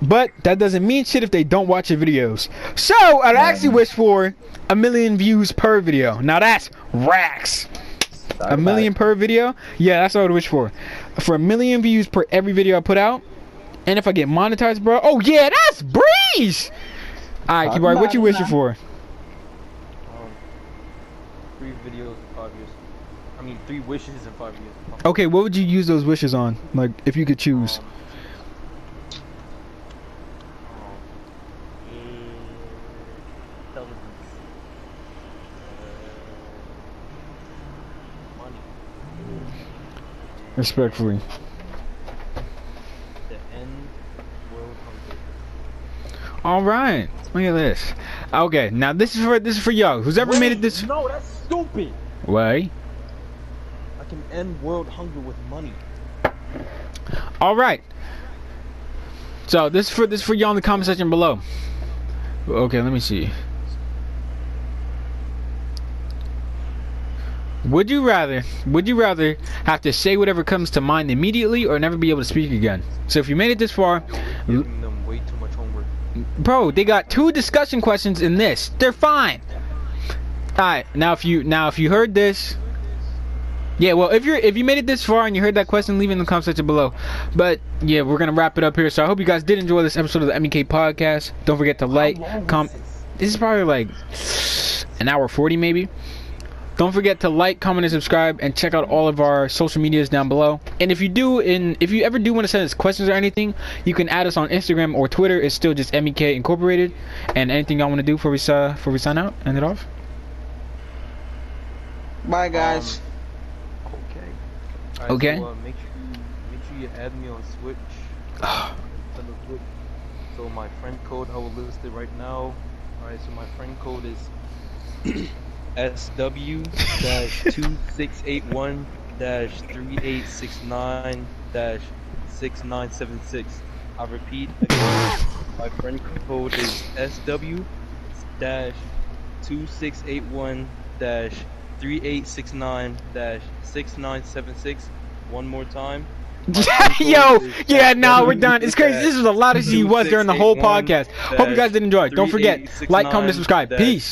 But that doesn't mean shit if they don't watch your videos. So I'd actually wish for a million views per video. Now that's racks. A million per video? Yeah, that's what I would wish for. For a million views per every video I put out. And if I get monetized, bro, oh yeah, that's breeze. All right, Keyboard, what you wishing for? Um, three videos in five years. I mean, three wishes in five years. Okay, what would you use those wishes on? Like, if you could choose. Um. Uh, money. Respectfully. The end world hunger. All right, look at this. Okay, now this is for this is for y'all. Who's ever made it this No, that's stupid. way? I can end world hunger with money. All right. So this is for this is for y'all in the comment section below. Okay, let me see. Would you rather would you rather have to say whatever comes to mind immediately or never be able to speak again? So if you made it this far, bro, they got two discussion questions in this. They're fine. All right, now if you now if you heard this, yeah, well if you're if you made it this far and you heard that question, leave it in the comment section below. But yeah, we're gonna wrap it up here. So I hope you guys did enjoy this episode of the MEK podcast. Don't forget to like, com. This is probably like an hour forty maybe. Don't forget to like, comment, and subscribe, and check out all of our social medias down below. And if you do, in if you ever do want to send us questions or anything, you can add us on Instagram or Twitter. It's still just MEK Incorporated. And anything y'all want to do before we uh, before we sign out, end it off. Bye, guys. Okay. Alright, Okay. So, uh, make sure you make sure you add me on Switch. Send Switch. So my friend code I will list it right now. Alright, so my friend code is SW dash two six eight one dash three eight six nine dash six nine seven six. I repeat again, my friend code is SW dash two six eight one dash 3869 6976 one more time Yo, yeah, no, we're done. It's crazy. This is the loudest he was during the whole podcast. Hope you guys did enjoy. Don't forget, like, comment, and subscribe. Peace.